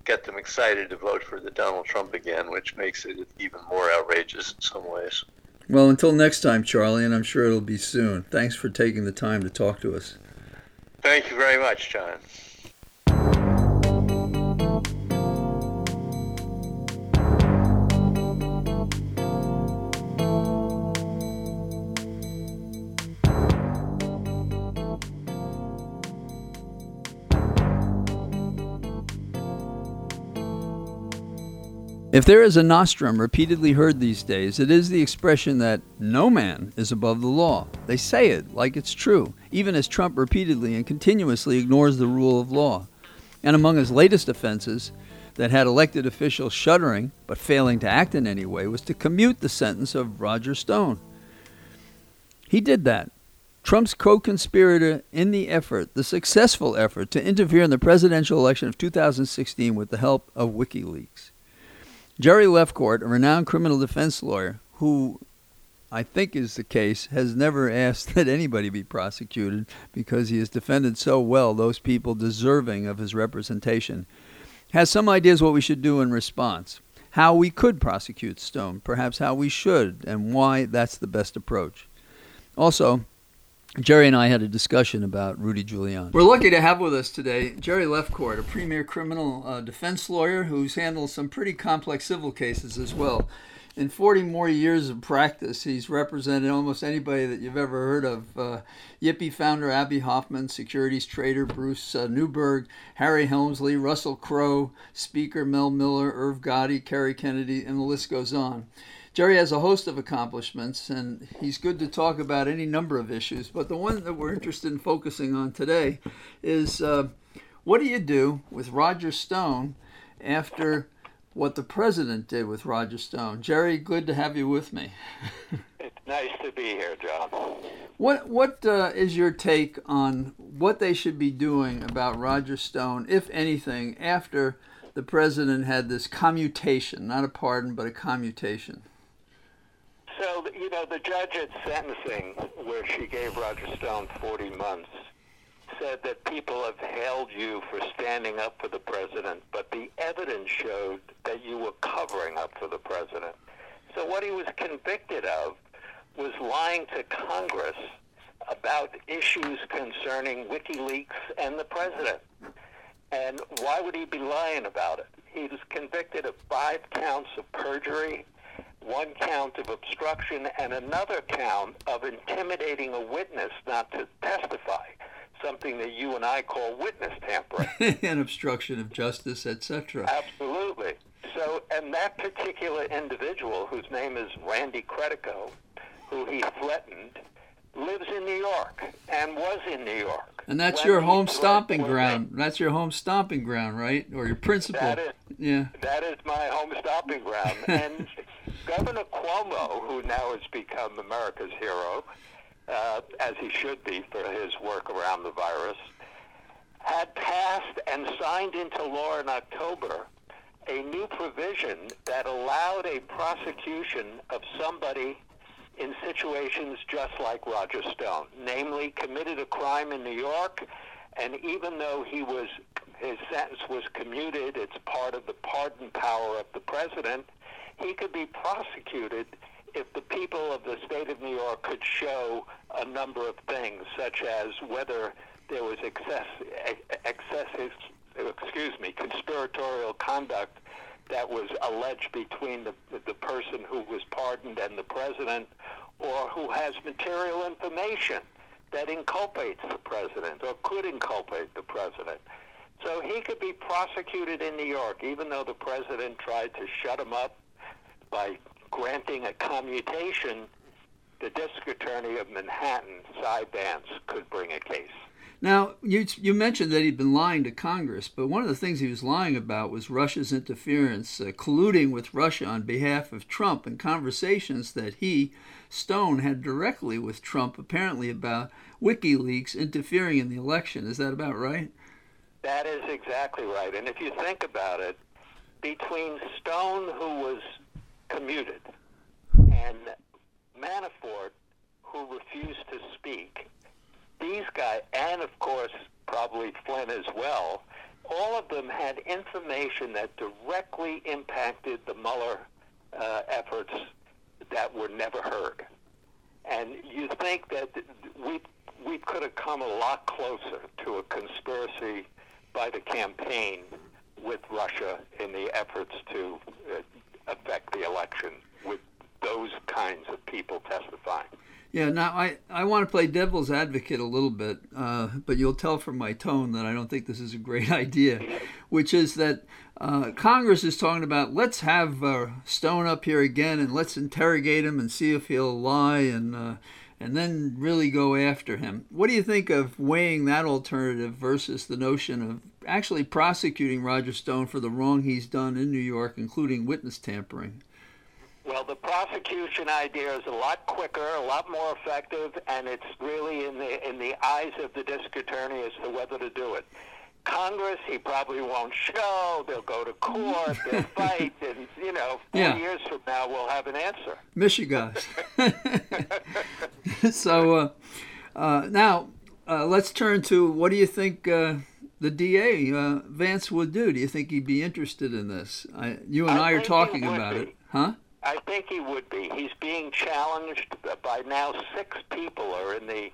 get them excited to vote for the Donald Trump again, which makes it even more outrageous in some ways. Well, until next time, Charlie, and I'm sure it'll be soon. Thanks for taking the time to talk to us. Thank you very much, John. If there is a nostrum repeatedly heard these days, it is the expression that no man is above the law. They say it like it's true, even as Trump repeatedly and continuously ignores the rule of law. And among his latest offenses, that had elected officials shuddering but failing to act in any way, was to commute the sentence of Roger Stone. He did that. Trump's co conspirator in the effort, the successful effort, to interfere in the presidential election of 2016 with the help of WikiLeaks. Jerry Lefcourt, a renowned criminal defense lawyer, who I think is the case, has never asked that anybody be prosecuted because he has defended so well those people deserving of his representation, has some ideas what we should do in response. How we could prosecute Stone, perhaps how we should, and why that's the best approach. Also, Jerry and I had a discussion about Rudy Giuliani. We're lucky to have with us today Jerry Lefcourt, a premier criminal uh, defense lawyer who's handled some pretty complex civil cases as well. In 40 more years of practice, he's represented almost anybody that you've ever heard of. Uh, Yippee founder Abbie Hoffman, securities trader Bruce uh, Newberg, Harry Helmsley, Russell Crowe, Speaker Mel Miller, Irv Gotti, Kerry Kennedy, and the list goes on. Jerry has a host of accomplishments, and he's good to talk about any number of issues. But the one that we're interested in focusing on today is uh, what do you do with Roger Stone after what the president did with Roger Stone? Jerry, good to have you with me. it's nice to be here, John. What what uh, is your take on what they should be doing about Roger Stone, if anything, after the president had this commutation, not a pardon, but a commutation? So, you know, the judge at sentencing, where she gave Roger Stone 40 months, said that people have held you for standing up for the president, but the evidence showed that you were covering up for the president. So what he was convicted of was lying to Congress about issues concerning WikiLeaks and the president. And why would he be lying about it? He was convicted of five counts of perjury one count of obstruction and another count of intimidating a witness not to testify, something that you and I call witness tampering. and obstruction of justice, etc. Absolutely. So, and that particular individual, whose name is Randy Credico, who he threatened, lives in New York and was in New York. And that's your home stomping ground. That's your home stomping ground, right? Or your principal. That is, Yeah. that is my home stomping ground. and Governor Cuomo, who now has become America's hero, uh, as he should be for his work around the virus, had passed and signed into law in October a new provision that allowed a prosecution of somebody in situations just like Roger Stone, namely committed a crime in New York, and even though he was his sentence was commuted, it's part of the pardon power of the president, he could be prosecuted if the people of the state of New York could show a number of things, such as whether there was excess, excessive, excuse me, conspiratorial conduct that was alleged between the, the person who was pardoned and the president, or who has material information that inculpates the president or could inculpate the president. So he could be prosecuted in New York, even though the president tried to shut him up by granting a commutation. The district attorney of Manhattan, Cy Vance, could bring a case. Now, you, you mentioned that he'd been lying to Congress, but one of the things he was lying about was Russia's interference, uh, colluding with Russia on behalf of Trump in conversations that he, Stone, had directly with Trump, apparently about WikiLeaks interfering in the election. Is that about right? That is exactly right. And if you think about it, between Stone, who was commuted, and Manafort, who refused to speak, these guys, and of course, probably Flynn as well, all of them had information that directly impacted the Mueller uh, efforts that were never heard. And you think that we we could have come a lot closer to a conspiracy by the campaign with Russia in the efforts to affect the election with those kinds of people testifying. Yeah, now I, I want to play devil's advocate a little bit, uh, but you'll tell from my tone that I don't think this is a great idea, which is that uh, Congress is talking about let's have uh, Stone up here again and let's interrogate him and see if he'll lie and uh, and then really go after him. What do you think of weighing that alternative versus the notion of actually prosecuting Roger Stone for the wrong he's done in New York, including witness tampering? Well, the prosecution idea is a lot quicker, a lot more effective, and it's really in the in the eyes of the district attorney as to whether to do it. Congress, he probably won't show. They'll go to court. They'll fight, and you know, four Yeah. years from now, we'll have an answer. Michigan. so uh, uh, now uh, let's turn to what do you think uh, the DA uh, Vance would do? Do you think he'd be interested in this? I, you and I I, are talking about be. it, huh? I think he would be. He's being challenged by now. Six people are in the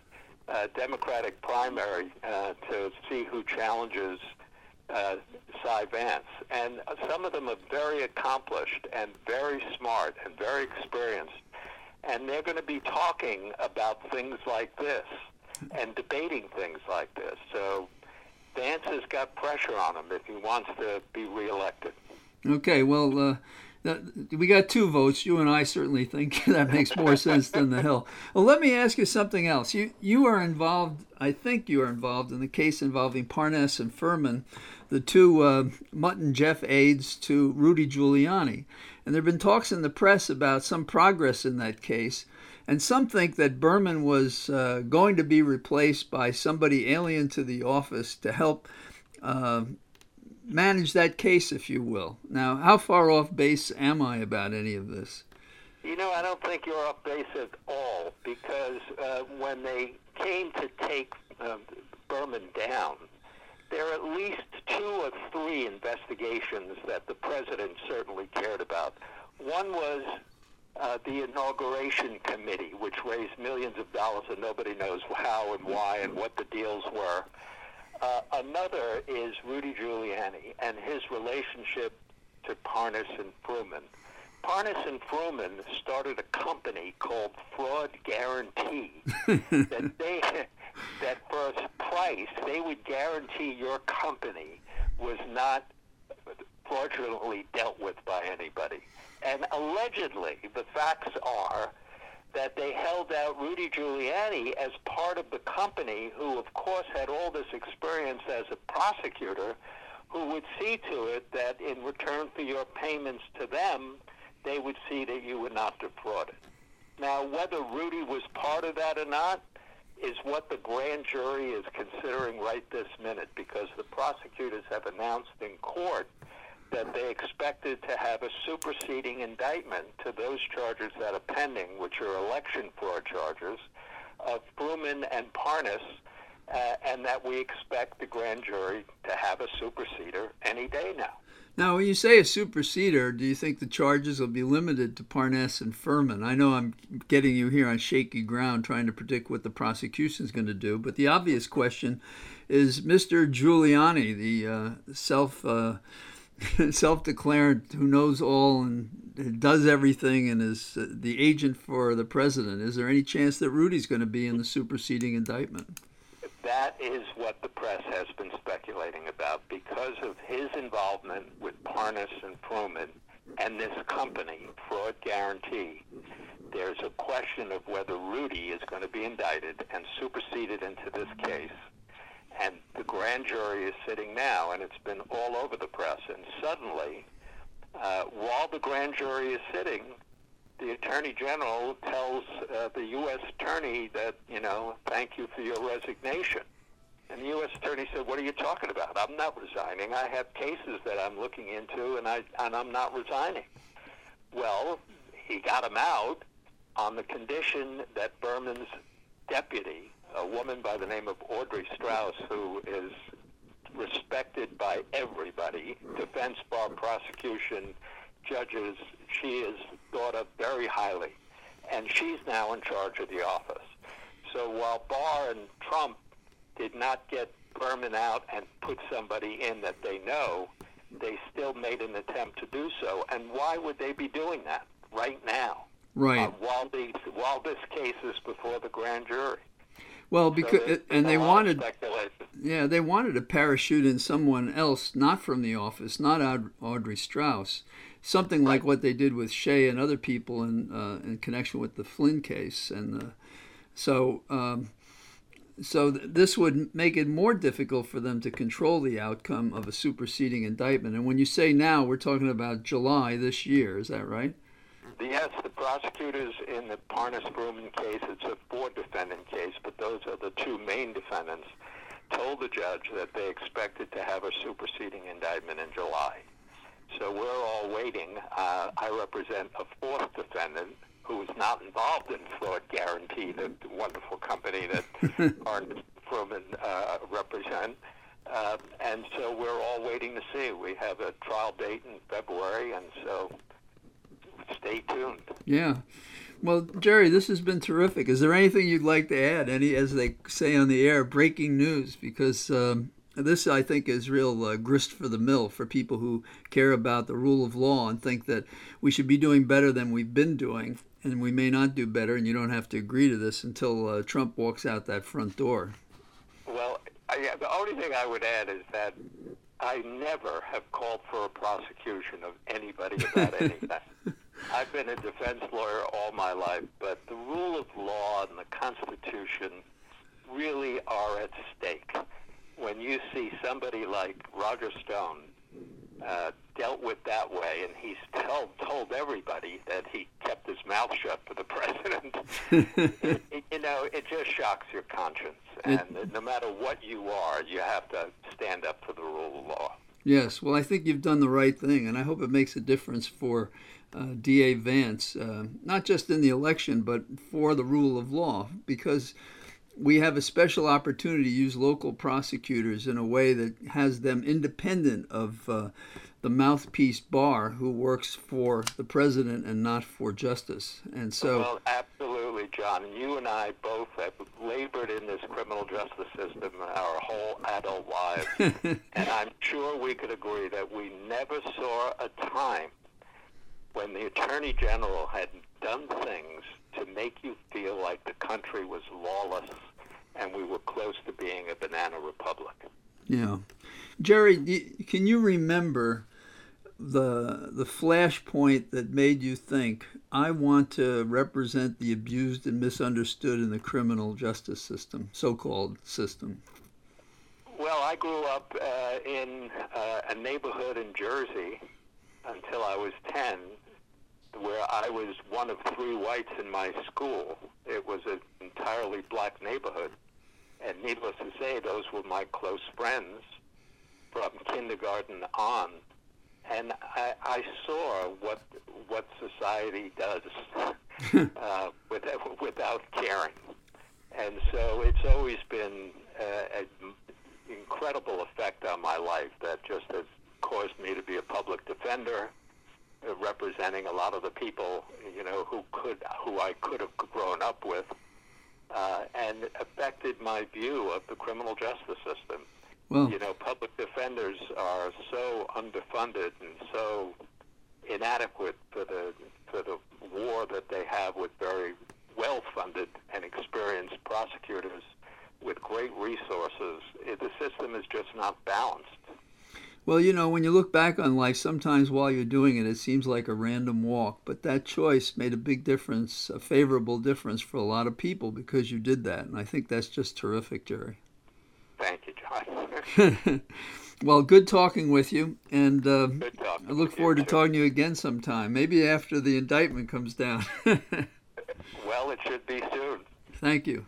uh, Democratic primary uh, to see who challenges uh, Cy Vance, and some of them are very accomplished and very smart and very experienced, and they're going to be talking about things like this and debating things like this. So Vance has got pressure on him if he wants to be reelected. Okay, well, uh, that, we got two votes. You and I certainly think that makes more sense than the Hill. Well, let me ask you something else. You you are involved. I think you are involved in the case involving Parnas and Fruman, the two uh, Mutt and Jeff aides to Rudy Giuliani, and there have been talks in the press about some progress in that case. And some think that Berman was uh, going to be replaced by somebody alien to the office to help uh, manage that case, if you will. Now, how far off base am I about any of this? You know, I don't think you're off base at all because uh, when they came to take um, Berman down, there are at least two or three investigations that the president certainly cared about. One was uh, the inauguration committee, which raised millions of dollars, and nobody knows how and why and what the deals were. Uh, another is Rudy Giuliani and his relationship to Parnas and Fruman. Parnas and Fruman started a company called Fraud Guarantee that they that for a price they would guarantee your company was not fraudulently dealt with by anybody. And allegedly, the facts are that they held out Rudy Giuliani as part of the company, who of course had all this experience as a prosecutor, who would see to it that in return for your payments to them, they would see that you were not defrauded. Now, whether Rudy was part of that or not is what the grand jury is considering right this minute because the prosecutors have announced in court that they expected to have a superseding indictment to those charges that are pending, which are election fraud charges, of Fruman and Parnas, uh, and that we expect the grand jury to have a superseder any day now. Now, when you say a superseder, do you think the charges will be limited to Parnas and Fruman? I know I'm getting you here on shaky ground trying to predict what the prosecution is going to do, but the obvious question is Mr. Giuliani, the uh, self. Uh, self-declared who knows all and does everything and is the agent for the president. Is there any chance that Rudy's going to be in the superseding indictment? That is what the press has been speculating about because of his involvement with Parnas and Fruman and this company, Fraud Guarantee. There's a question of whether Rudy is going to be indicted and superseded into this case grand jury is sitting now, and it's been all over the press. And suddenly, uh, while the grand jury is sitting, the attorney general tells uh, the U.S. attorney that, you know, thank you for your resignation. And the U.S. attorney said, "What are you talking about? I'm not resigning. I have cases that I'm looking into, and I and I'm not resigning." Well, he got him out on the condition that Berman's deputy a woman by the name of Audrey Strauss, who is respected by everybody, defense bar, prosecution, judges. She is thought of very highly, and she's now in charge of the office. So while Barr and Trump did not get Berman out and put somebody in that they know, they still made an attempt to do so. And why would they be doing that right now? Right. Uh, while these while this case is before the grand jury. Well, because So and they a lot of wanted yeah they wanted to parachute in someone else not from the office, not Aud- Audrey Strauss, something like what they did with Shea and other people in uh, in connection with the Flynn case, and uh, so. Um, so th- this would make it more difficult for them to control the outcome of a superseding indictment. And when you say now, we're talking about July this year. Is that right? Yes, the prosecutors in the Parnas Fruman case, it's a four defendant case, but those are the two main defendants, told the judge that they expected to have a superseding indictment in July. So we're all waiting. Uh, I represent a fourth defendant who is not involved in Fraud Guarantee, the wonderful company that Parnas Fruman uh, represent. Uh, and so we're all waiting to see. We have a trial date in February, and so stay tuned. Yeah. Well, Jerry, this has been terrific. Is there anything you'd like to add? Any, as they say on the air, breaking news? Because um, this, I think, is real uh, grist for the mill for people who care about the rule of law and think that we should be doing better than we've been doing, and we may not do better. And you don't have to agree to this until uh, Trump walks out that front door. Well, I, the only thing I would add is that I never have called for a prosecution of anybody about anything. I've been a defense lawyer all my life, but the rule of law and the Constitution really are at stake. When you see somebody like Roger Stone uh, dealt with that way, and he's told, told everybody that he kept his mouth shut for the president, it, it, you know, it just shocks your conscience. And no matter what you are, you have to stand up for the rule of law. Yes, well, I think you've done the right thing, and I hope it makes a difference for uh, DA Vance, uh, not just in the election, but for the rule of law, because we have a special opportunity to use local prosecutors in a way that has them independent of uh, the mouthpiece Barr who works for the president and not for justice. And so, Well, absolutely, John. You and I both have labored in this criminal justice system our whole adult lives, and I'm sure we could agree that we never saw a time when the Attorney General had done things to make you feel like the country was lawless and we were close to being a banana republic. Yeah. Jerry, can you remember the the flashpoint that made you think I want to represent the abused and misunderstood in the criminal justice system, so-called system? Well, I grew up uh, in uh, a neighborhood in Jersey until I was 10 where I was one of three whites in my school. It was an entirely black neighborhood. And needless to say, those were my close friends from kindergarten on. And I, I saw what what society does uh, without, without caring. And so it's always been uh, an incredible effect on my life that just has caused me to be a public defender, uh, representing a lot of the people, you know, who could, who I could have grown up with, uh, and affected my view of the criminal justice system. Well, you know, public defenders are so underfunded and so inadequate for the for the war that they have with very well-funded and experienced prosecutors with great resources. The system is just not balanced. Well, you know, when you look back on life, sometimes while you're doing it, it seems like a random walk. But that choice made a big difference, a favorable difference for a lot of people because you did that. And I think that's just terrific, Jerry. Thank you, John. well, good talking with you. And uh, I look forward to talking to you again sometime, maybe after the indictment comes down. well, it should be soon. Thank you.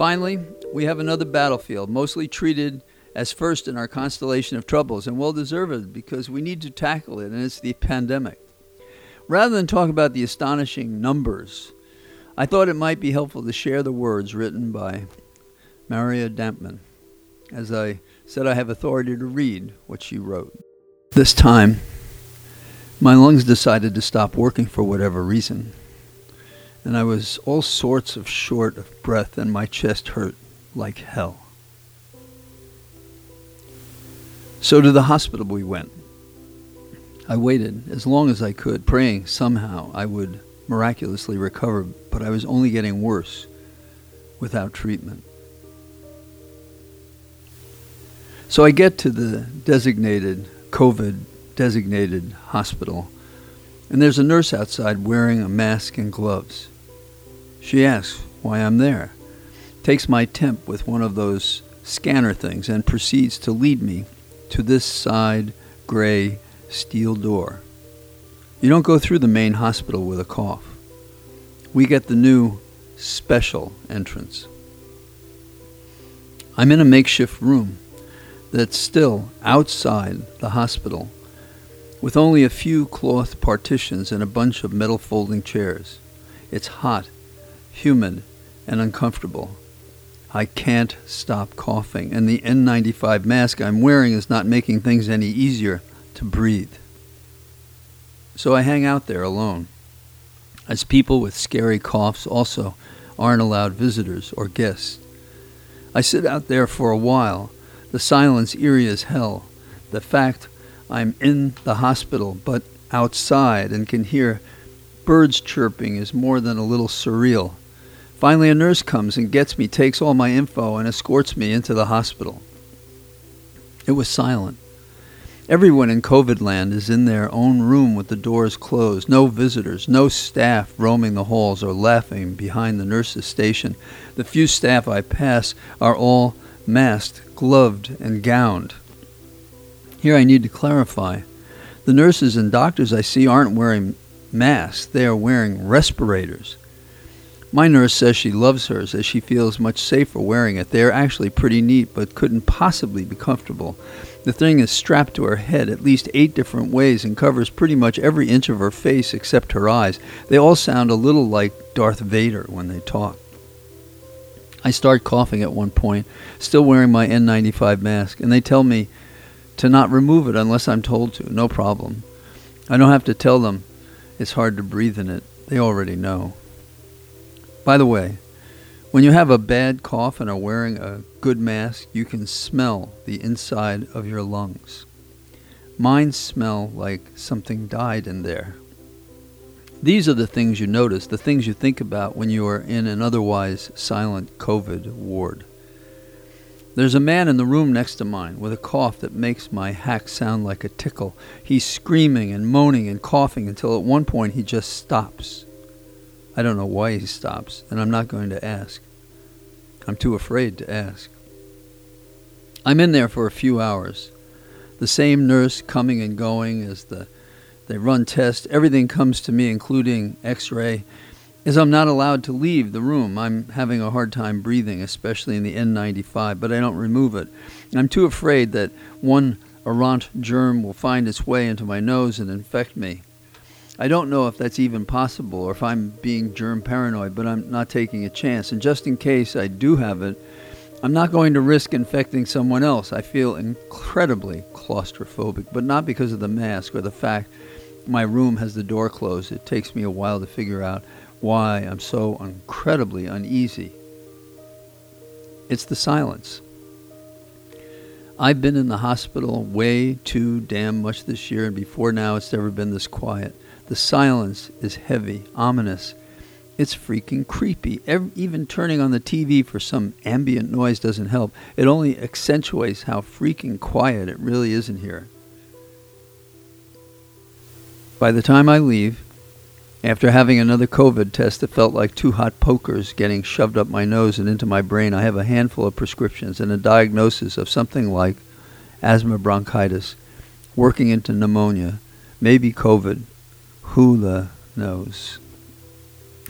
Finally, we have another battlefield, mostly treated as first in our constellation of troubles, and well deserved because we need to tackle it, and it's the pandemic. Rather than talk about the astonishing numbers, I thought it might be helpful to share the words written by Maria Dampman. As I said, I have authority to read what she wrote. This time, my lungs decided to stop working for whatever reason and I was all sorts of short of breath, and my chest hurt like hell. So to the hospital we went. I waited as long as I could, praying somehow I would miraculously recover, but I was only getting worse without treatment. So I get to the designated, COVID designated hospital, and there's a nurse outside wearing a mask and gloves. She asks why I'm there, takes my temp with one of those scanner things, and proceeds to lead me to this side gray steel door. You don't go through the main hospital with a cough. We get the new special entrance. I'm in a makeshift room that's still outside the hospital with only a few cloth partitions and a bunch of metal folding chairs. It's hot humid, and uncomfortable. I can't stop coughing, and the N95 mask I'm wearing is not making things any easier to breathe. So I hang out there alone, as people with scary coughs also aren't allowed visitors or guests. I sit out there for a while, the silence eerie as hell. The fact I'm in the hospital but outside and can hear birds chirping is more than a little surreal. Finally, a nurse comes and gets me, takes all my info, and escorts me into the hospital. It was silent. Everyone in COVID land is in their own room with the doors closed. No visitors, no staff roaming the halls or laughing behind the nurse's station. The few staff I pass are all masked, gloved, and gowned. Here I need to clarify. The nurses and doctors I see aren't wearing masks, they are wearing respirators. My nurse says she loves hers as she feels much safer wearing it. They are actually pretty neat, but couldn't possibly be comfortable. The thing is strapped to her head at least eight different ways and covers pretty much every inch of her face except her eyes. They all sound a little like Darth Vader when they talk. I start coughing at one point, still wearing my N95 mask, and they tell me to not remove it unless I'm told to. No problem. I don't have to tell them it's hard to breathe in it. They already know. By the way, When you have a bad cough and are wearing a good mask, you can smell the inside of your lungs. Mine smell like something died in there. These are the things you notice, the things you think about when you are in an otherwise silent COVID ward. There's a man in the room next to mine with a cough that makes my hack sound like a tickle. He's screaming and moaning and coughing until at one point he just stops. I don't know why he stops, and I'm not going to ask. I'm too afraid to ask. I'm in there for a few hours. The same nurse coming and going as the they run tests. Everything comes to me, including X-ray. As I'm not allowed to leave the room, I'm having a hard time breathing, especially in the N95, but I don't remove it. I'm too afraid that one errant germ will find its way into my nose and infect me. I don't know if that's even possible or if I'm being germ paranoid, but I'm not taking a chance. And just in case I do have it, I'm not going to risk infecting someone else. I feel incredibly claustrophobic, but not because of the mask or the fact my room has the door closed. It takes me a while to figure out why I'm so incredibly uneasy. It's the silence. I've been in the hospital way too damn much this year, and before now it's never been this quiet. The silence is heavy, ominous. It's freaking creepy. Every, even turning on the TV for some ambient noise doesn't help. It only accentuates how freaking quiet it really is in here. By the time I leave, after having another COVID test that felt like two hot pokers getting shoved up my nose and into my brain, I have a handful of prescriptions and a diagnosis of something like asthma bronchitis, working into pneumonia, maybe COVID, who the knows?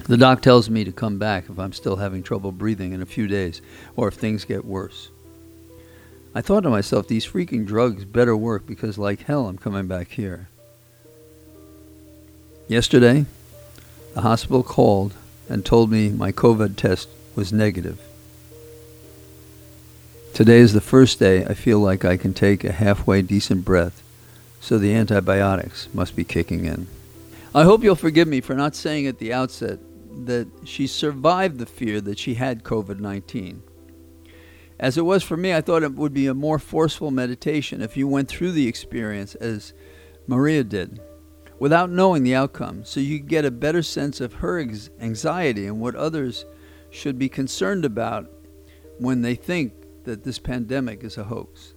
The doc tells me to come back if I'm still having trouble breathing in a few days or if things get worse. I thought to myself, these freaking drugs better work because, like hell, I'm coming back here. Yesterday, the hospital called and told me my COVID test was negative. Today is the first day I feel like I can take a halfway decent breath, so the antibiotics must be kicking in. I hope you'll forgive me for not saying at the outset that she survived the fear that she had COVID 19. As it was for me, I thought it would be a more forceful meditation if you went through the experience as Maria did, without knowing the outcome, so you get a better sense of her anxiety and what others should be concerned about when they think that this pandemic is a hoax.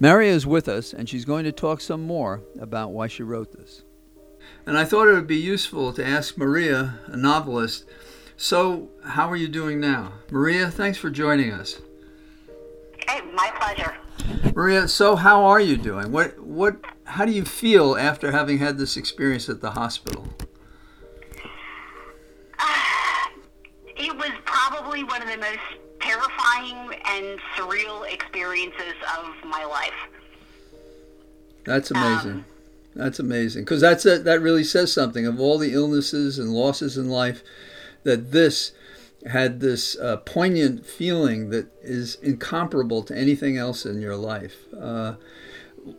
Maria is with us, and she's going to talk some more about why she wrote this. And I thought it would be useful to ask Maria, a novelist, so how are you doing now? Maria, thanks for joining us. Hey, my pleasure. Maria, so how are you doing? What what how do you feel after having had this experience at the hospital? Uh, it was probably one of the most terrifying and surreal experiences of my life. That's amazing. Um, that's amazing because that's a, that really says something of all the illnesses and losses in life that this had this uh, poignant feeling that is incomparable to anything else in your life. Uh,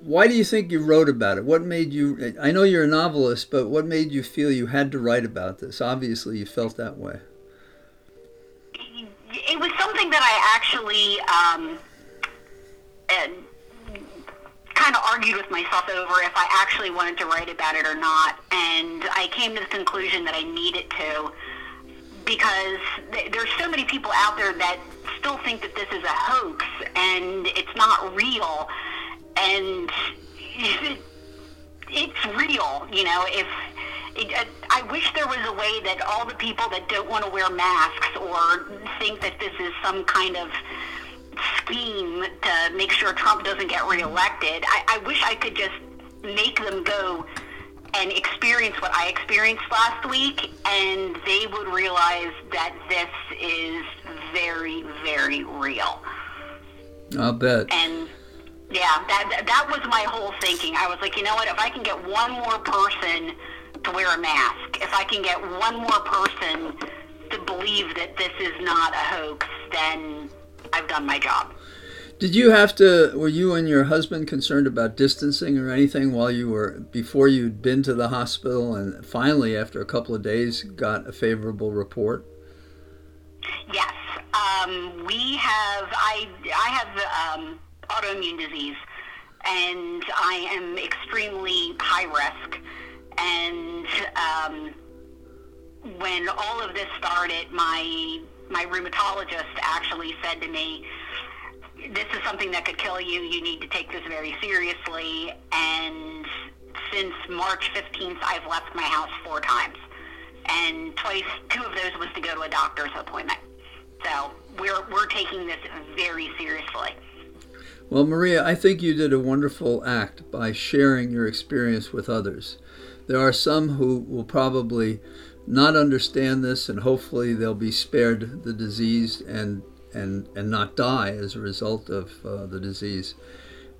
why do you think you wrote about it? What made you? I know you're a novelist, but what made you feel you had to write about this? Obviously, you felt that way it was something that I actually um, kind of argued with myself over if I actually wanted to write about it or not. And I came to the conclusion that I needed to because th- there's so many people out there that still think that this is a hoax and it's not real. And it, it's real, you know, if uh, I wish there was a way that all the people that don't want to wear masks or think that this is some kind of scheme to make sure Trump doesn't get reelected, I, I wish I could just make them go and experience what I experienced last week, and they would realize that this is very, very real. I'll bet. And yeah, that that was my whole thinking. I was like, you know what? If I can get one more person to wear a mask. If I can get one more person to believe that this is not a hoax, then I've done my job. Did you have to? Were you and your husband concerned about distancing or anything while you were before you'd been to the hospital and finally, after a couple of days, got a favorable report? Yes, um, we have I I have um, autoimmune disease, and I am extremely high risk. And um, when all of this started, my my rheumatologist actually said to me, "This is something that could kill you. You need to take this very seriously." And since March 15th, I've left my house four times, and twice, two of those was to go to a doctor's appointment. So we're we're taking this very seriously. Well, Maria, I think you did a wonderful act by sharing your experience with others. There are some who will probably not understand this, and hopefully they'll be spared the disease and and and not die as a result of uh, the disease.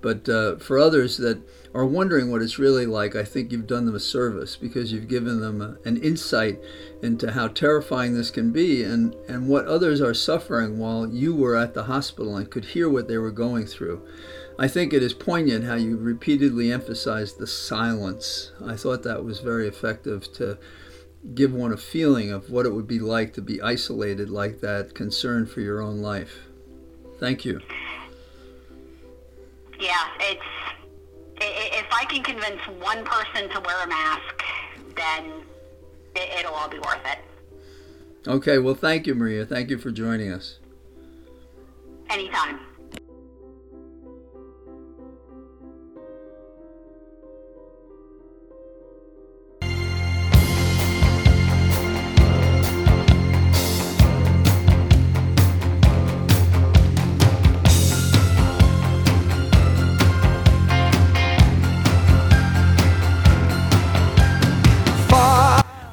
But uh, for others that are wondering what it's really like, I think you've done them a service because you've given them a, an insight into how terrifying this can be and, and what others are suffering while you were at the hospital and could hear what they were going through. I think it is poignant how you repeatedly emphasized the silence. I thought that was very effective to give one a feeling of what it would be like to be isolated like that, concerned for your own life. Thank you yeah, it's if I can convince one person to wear a mask, then it'll all be worth it. Okay, well, thank you, Maria. Thank you for joining us. Anytime.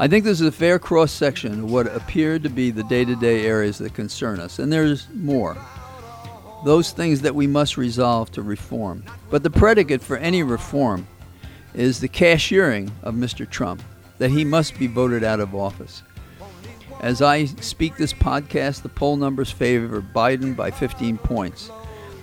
I think this is a fair cross section of what appear to be the day to day areas that concern us, and there's more. Those things that we must resolve to reform. But the predicate for any reform is the cashiering of Mr. Trump, that he must be voted out of office. As I speak this podcast, the poll numbers favor Biden by 15 points.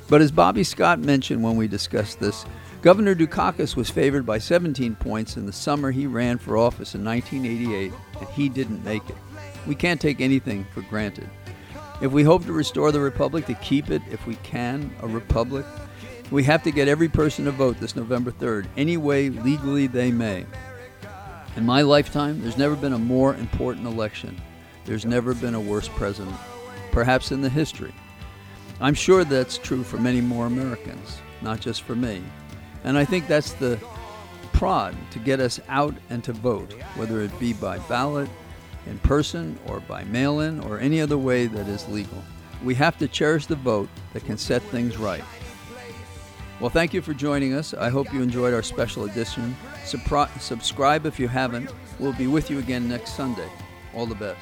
But as Bobby Scott mentioned when we discussed this, Governor Dukakis was favored by 17 points in the summer he ran for office in 1988, and he didn't make it. We can't take anything for granted. If we hope to restore the republic, to keep it, if we can, a republic, we have to get every person to vote this November 3rd, any way legally they may. In my lifetime, there's never been a more important election. There's never been a worse president, perhaps in the history. I'm sure that's true for many more Americans, not just for me. And I think that's the prod to get us out and to vote, whether it be by ballot, in person, or by mail in, or any other way that is legal. We have to cherish the vote that can set things right. Well, thank you for joining us. I hope you enjoyed our special edition. Supri- subscribe if you haven't. We'll be with you again next Sunday. All the best.